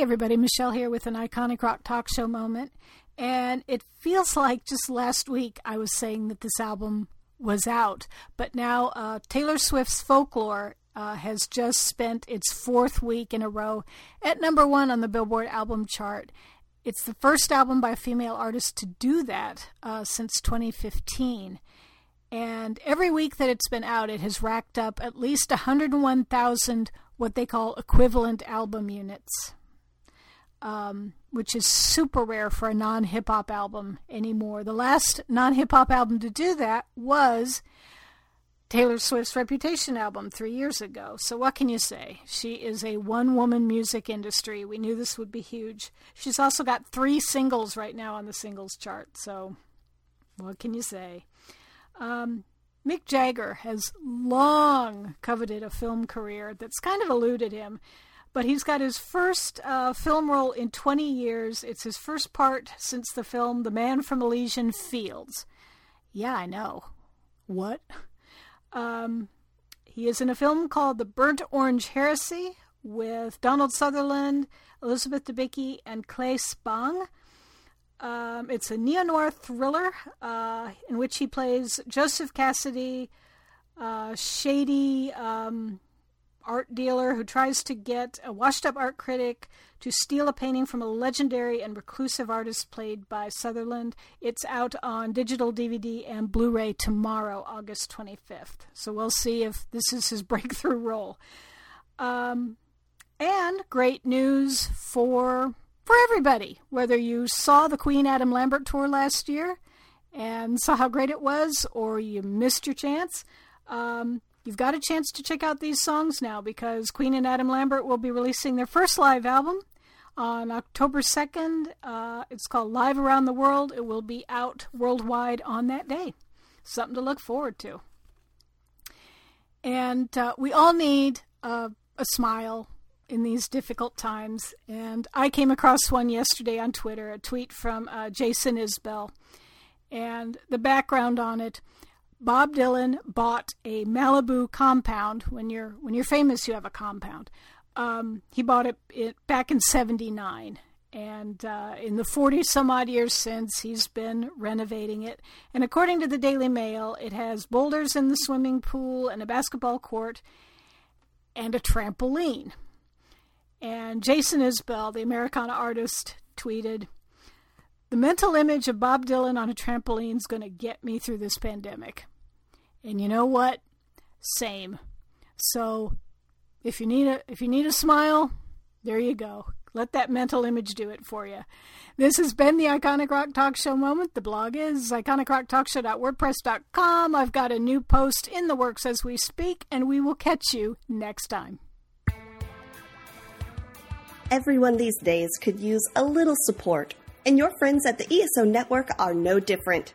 A: Everybody, Michelle here with an iconic rock talk show moment. And it feels like just last week I was saying that this album was out, but now uh, Taylor Swift's Folklore uh, has just spent its fourth week in a row at number one on the Billboard album chart. It's the first album by a female artist to do that uh, since 2015. And every week that it's been out, it has racked up at least 101,000 what they call equivalent album units, um, which is super rare for a non hip hop album anymore. The last non hip hop album to do that was Taylor Swift's Reputation album three years ago. So, what can you say? She is a one woman music industry. We knew this would be huge. She's also got three singles right now on the singles chart. So, what can you say? Um, Mick Jagger has long coveted a film career that's kind of eluded him, but he's got his first uh, film role in 20 years. It's his first part since the film The Man from Elysian Fields. Yeah, I know. What? Um, he is in a film called The Burnt Orange Heresy with Donald Sutherland, Elizabeth Debicki, and Claes Bang. Um, it's a neo noir thriller uh, in which he plays Joseph Cassidy, a shady um, art dealer who tries to get a washed up art critic to steal a painting from a legendary and reclusive artist played by Sutherland. It's out on digital DVD and Blu ray tomorrow, August 25th. So we'll see if this is his [LAUGHS] breakthrough role. Um, and great news for for everybody. Whether you saw the Queen Adam Lambert tour last year and saw how great it was, or you missed your chance, um, you've got a chance to check out these songs now because Queen and Adam Lambert will be releasing their first live album on October 2nd. Uh, it's called Live Around the World. It will be out worldwide on that day. Something to look forward to. And uh, we all need a, a smile in these difficult times. And I came across one yesterday on Twitter, a tweet from uh, Jason Isbell. And the background on it Bob Dylan bought a Malibu compound. When you're when you're famous, you have a compound. Um, he bought it, it back in '79, and uh, in the 40 some odd years since, he's been renovating it. And according to the Daily Mail, it has boulders in the swimming pool and a basketball court and a trampoline. And Jason Isbell, the Americana artist, tweeted, "The mental image of Bob Dylan on a trampoline is going to get me through this pandemic." And you know what? Same. So, if you need a if you need a smile, there you go. Let that mental image do it for you. This has been the Iconic Rock Talk Show moment. The blog is iconicrocktalkshow.wordpress.com. I've got a new post in the works as we speak, and we will catch you next time.
L: Everyone these days could use a little support, and your friends at the ESO Network are no different.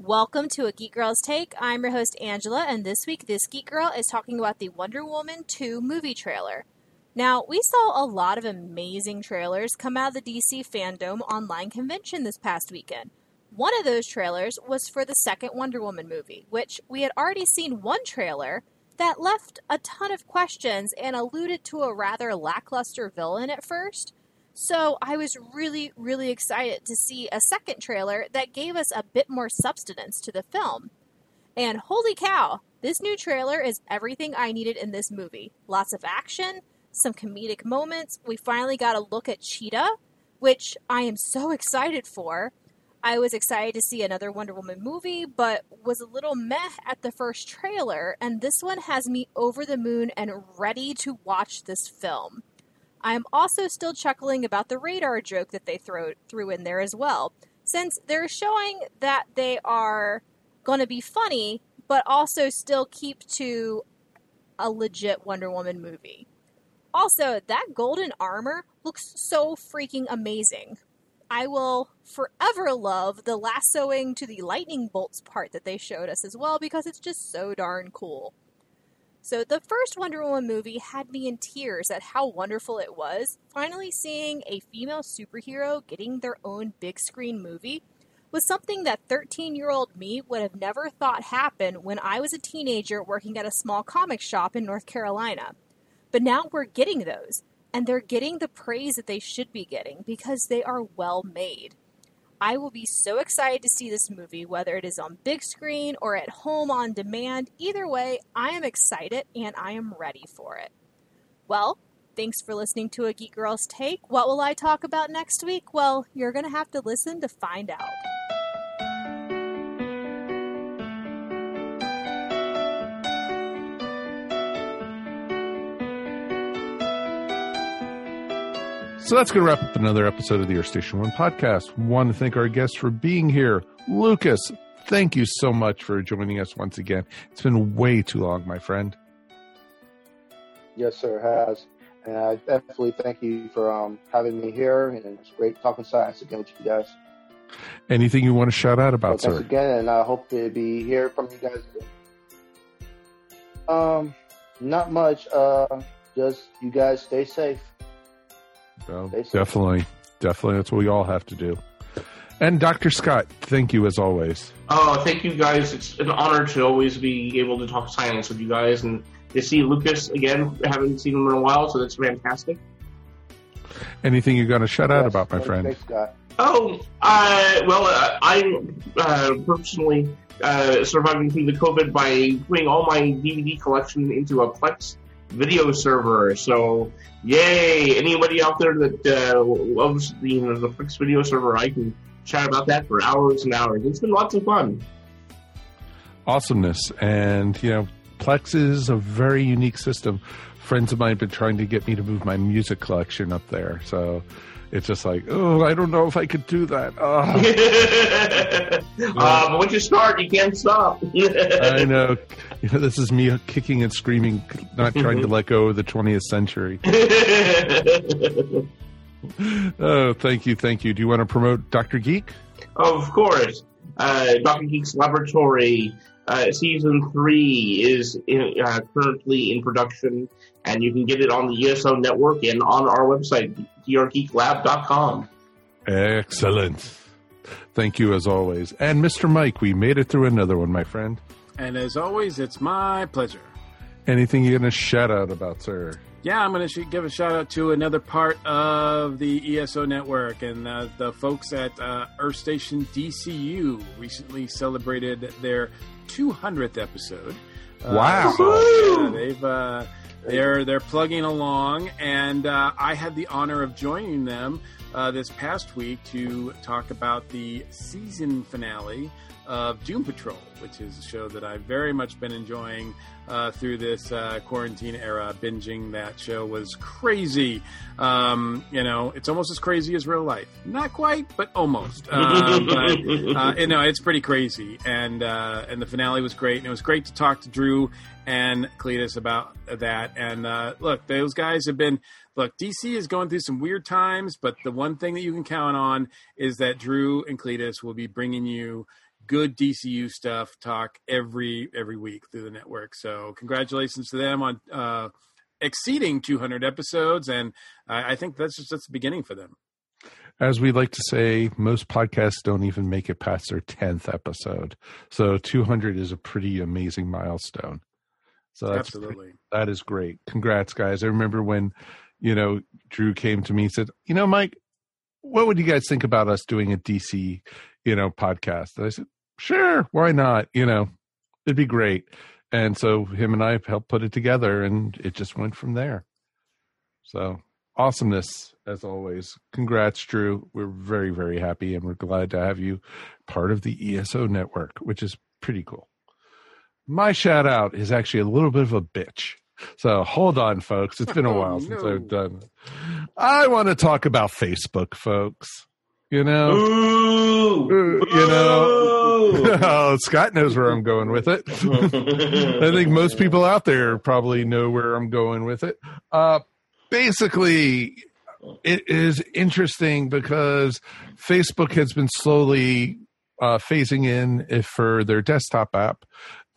M: Welcome to A Geek Girl's Take. I'm your host, Angela, and this week, this Geek Girl is talking about the Wonder Woman 2 movie trailer. Now, we saw a lot of amazing trailers come out of the DC Fandom online convention this past weekend. One of those trailers was for the second Wonder Woman movie, which we had already seen one trailer that left a ton of questions and alluded to a rather lackluster villain at first. So I was really, really excited to see a second trailer that gave us a bit more substance to the film. And holy cow, this new trailer is everything I needed in this movie. Lots of action, some comedic moments. We finally got a look at Cheetah, which I am so excited for. I was excited to see another Wonder Woman movie, but was a little meh at the first trailer, and this one has me over the moon and ready to watch this film. I am also still chuckling about the radar joke that they throw threw in there as well, since they're showing that they are going to be funny, but also still keep to a legit Wonder Woman movie. Also, that golden armor looks so freaking amazing. I will forever love the lassoing to the lightning bolts part that they showed us as well because it's just so darn cool. So, the first Wonder Woman movie had me in tears at how wonderful it was. Finally, seeing a female superhero getting their own big screen movie was something that 13 year old me would have never thought happen when I was a teenager working at a small comic shop in North Carolina. But now we're getting those, and they're getting the praise that they should be getting because they are well made. I will be so excited to see this movie, whether it is on big screen or at home on demand. Either way, I am excited and I am ready for it. Well, thanks for listening to A Geek Girl's Take. What will I talk about next week? Well, you're going to have to listen to find out.
C: So that's going to wrap up another episode of the Earth Station One podcast. Want to thank our guests for being here. Lucas, thank you so much for joining us once again. It's been way too long, my friend.
K: Yes, sir, it has. And I definitely thank you for um, having me here. And it's great talking science again with you guys.
C: Anything you want to shout out about,
K: Well,
C: sir?
K: again, and I hope to be here from you guys. Um, not much. Uh, just you guys stay safe. Stay
C: definitely, definitely. That's what we all have to do. And Dr. Scott, thank you as always.
J: Oh, thank you guys. It's an honor to always be able to talk science with you guys and to see Lucas again. Haven't seen him in a while, so that's fantastic.
C: Anything you're going to shout out about, my friend?
K: Thanks, Scott.
J: Oh, uh, well, uh, I'm uh, personally uh, surviving through the COVID by putting all my DVD collection into a Plex video server. So, yay! Anybody out there that uh, loves the, you know, the Plex video server, I can chat about that for hours and hours. It's been lots of fun.
C: awesomeness. And, you know, Plex is a very unique system. Friends of mine have been trying to get me to move my music collection up there. So, it's just like, oh, I don't know if I could do that. Oh. [LAUGHS]
J: but once you start, you can't stop. [LAUGHS]
C: I know. You know, this is me kicking and screaming, not trying to let go of the 20th century. [LAUGHS] oh, thank you, thank you. Do you want to promote Dr. Geek?
J: Of course. Uh, Dr. Geek's Laboratory uh, season three is in, uh, currently in production, and you can get it on the ESO network and on our website, drgeeklab.com.
C: Excellent. Thank you as always. And Mr. Mike, we made it through another one, my friend.
D: And as always, it's my pleasure.
C: Anything you're going to shout out about, sir?
D: Yeah, I'm going to give a shout out to another part of the ESO network and uh, the folks at uh, Earth Station DCU recently celebrated their 200th episode. Uh,
C: Wow.
D: so, yeah, they've uh, they're they're plugging along, and uh, I had the honor of joining them uh, this past week to talk about the season finale of Doom Patrol, which is a show that I've very much been enjoying uh, through this uh, quarantine era. Binging that show was crazy. Um, you know, it's almost as crazy as real life. Not quite, but almost. Uh, [LAUGHS] but uh, you know, it's pretty crazy. And uh, and the finale was great, and it was great to talk to Drew and Cletus about that. And uh, look, those guys have been. Look, DC is going through some weird times, but the one thing that you can count on is that Drew and Cletus will be bringing you good DCU stuff talk every every week through the network. So congratulations to them on uh, exceeding 200 episodes, and I, I think that's just that's the beginning for them.
C: As we like to say, most podcasts don't even make it past their 10th episode. So 200 is a pretty amazing milestone. So that's
D: Absolutely.
C: that is great. Congrats, guys. I remember when, you know, Drew came to me and said, you know, Mike, what would you guys think about us doing a DC, you know, podcast? And I said, sure, why not? You know, it'd be great. And so him and I helped put it together and it just went from there. So awesomeness as always. Congrats, Drew. We're very, very happy and we're glad to have you part of the ESO network, which is pretty cool. My shout out is actually a little bit of a bitch. So hold on, folks. It's been a
D: Oh,
C: while since
D: no.
C: I've done it. I want to talk about Facebook, folks. You know,
J: Ooh,
C: you know, [LAUGHS] oh, Scott knows where I'm going with it. [LAUGHS] I think most people out there probably know where I'm going with it. Uh, basically, it is interesting because Facebook has been slowly uh, phasing in if for their desktop app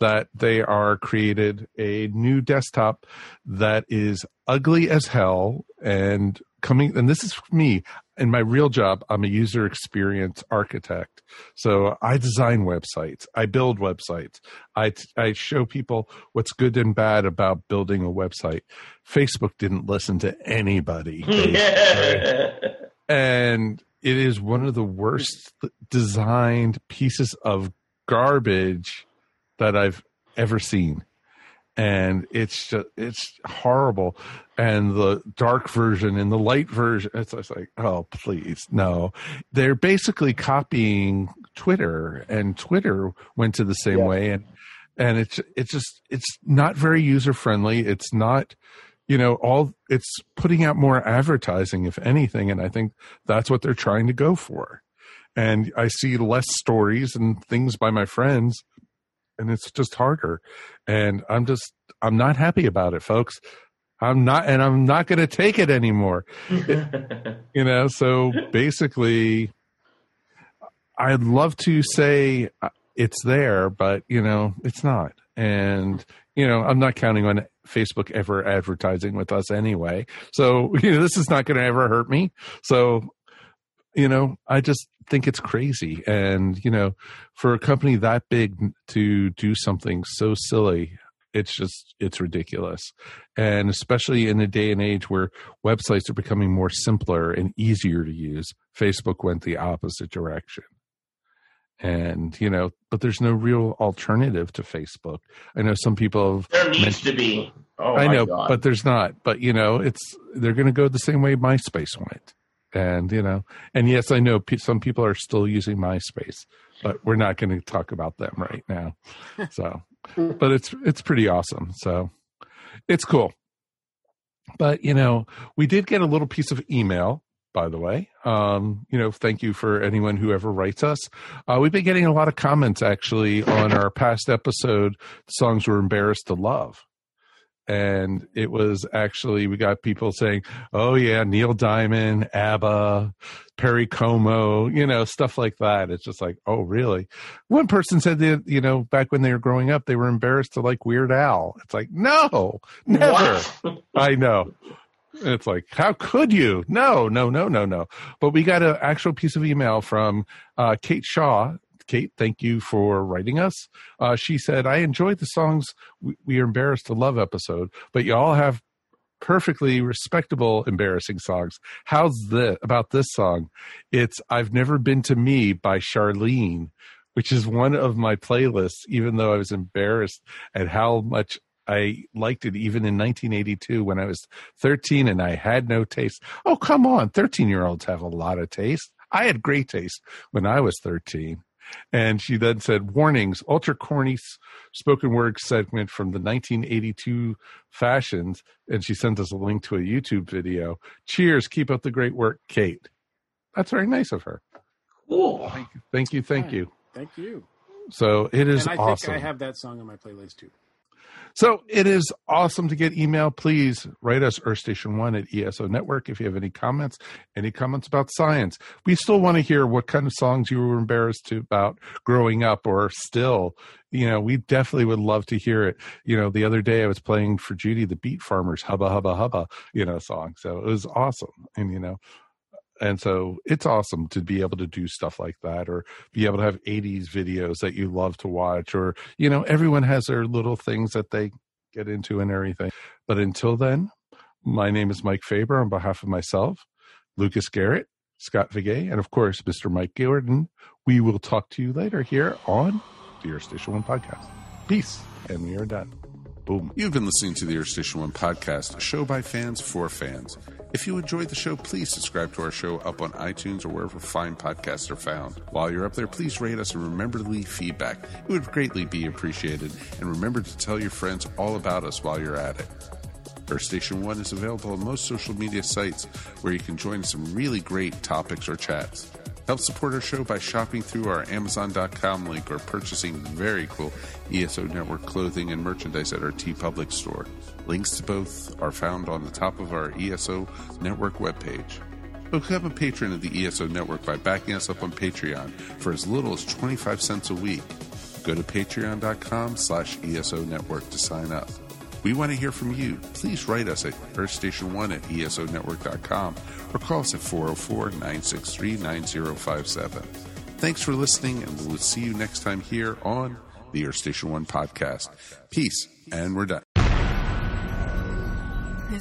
C: that they are created a new desktop that is ugly as hell and coming and this is for me. In my real job i'm a user experience architect. So i design websites. I build websites. I i show people what's good and bad about building a website. Facebook didn't listen to anybody [LAUGHS] and it is one of the worst designed pieces of garbage that I've ever seen. And it's just, it's horrible. And the dark version and the light version, it's just like, oh, please, no. They're basically copying Twitter, and Twitter went to the same
K: Yeah.
C: way. And and it's it's just it's not very user friendly. It's not you know all it's putting out more advertising if anything and i think that's what they're trying to go for and i see less stories and things by my friends and it's just harder. And i'm just i'm not happy about it folks. I'm not and i'm not going to take it anymore. [LAUGHS] You know so basically i'd love to say uh, it's there but you know it's not. And you know i'm not counting on facebook ever advertising with us anyway. So [LAUGHS] you know this is not going to ever hurt me. So you know i just think it's crazy and you know for a company that big to do something so silly it's just it's ridiculous and especially in a day and age where websites are becoming more simpler and easier to use facebook went the opposite direction and you know but there's no real alternative to facebook i know some people have
J: There needs to be. Oh
C: I know,
J: God.
C: but there's not. But you know, it's they're going to go the same way MySpace went, and you know, and yes, I know pe- some people are still using MySpace, but we're not going to talk about them right now. [LAUGHS] So, but it's it's pretty awesome. So, it's cool. But you know, we did get a little piece of email by the way. Um, you know, thank you for anyone who ever writes us. Uh, we've been getting a lot of comments actually on our past episode, songs we're embarrassed to love. And it was actually, we got people saying, oh, yeah, Neil Diamond, ABBA, Perry Como, you know, stuff like that. It's just like, oh, really? One person said that, you know, back when they were growing up, they were embarrassed to like Weird Al. It's like, no, never. I know. It's like, how could you? No, no, no, no, no. But we got an actual piece of email from uh, Kate Shaw. Kate, thank you for writing us. Uh, she said, I enjoyed the songs we, we are embarrassed to love episode, but you all have perfectly respectable embarrassing songs. How's this about this song? It's I've Never Been to Me by Charlene, which is one of my playlists, even though I was embarrassed at how much I liked it even in 1982 when I was 13 and I had no taste. Oh, come on. 13 year olds have a lot of taste. I had great taste when I was 13. And she then said, warnings, ultra corny spoken word segment from the 1982 fashions. And she sent us a link to a YouTube video. Cheers. Keep up the great work, Kate. That's very nice of her.
J: Cool.
C: Thank you. Thank you. Thank you.
D: Thank you.
C: So it is
D: and I
C: awesome.
D: think I have that song on my playlist too.
C: So it is awesome to get email. Please write us earthstation1 at ESO Network if you have any comments, any comments about science. We still want to hear what kind of songs you were embarrassed to about growing up or still. You know, we definitely would love to hear it. You know, the other day I was playing for Judy the Beat Farmers Hubba Hubba Hubba, you know, song. So it was awesome. And, you know, and so it's awesome to be able to do stuff like that or be able to have 80s videos that you love to watch or you know everyone has their little things that they get into and everything. But until then my name is mike faber on behalf of myself lucas garrett scott Viguie and of course mr mike gordon we will talk to you later here on the Earth station one podcast. Peace and we are done. Boom.
B: You've been listening to the Earth Station One podcast, a show by fans for fans. If you enjoyed the show, please subscribe to our show up on iTunes or wherever fine podcasts are found. While you're up there, please rate us and remember to leave feedback. It would greatly be appreciated. And remember to tell your friends all about us while you're at it. Earth Station One is available on most social media sites where you can join some really great topics or chats. Help support our show by shopping through our Amazon.com link or purchasing very cool ESO Network clothing and merchandise at our TeePublic store. Links to both are found on the top of our ESO Network webpage. Become a patron of the ESO Network by backing us up on Patreon for as little as 25 cents a week. Go to patreon.com slash ESO Network to sign up. We want to hear from you. Please write us at earthstation1 at esonetwork.com or call us at 404 963 9057. Thanks for listening, and we'll see you next time here on the Earth Station 1 podcast. Peace, and we're done.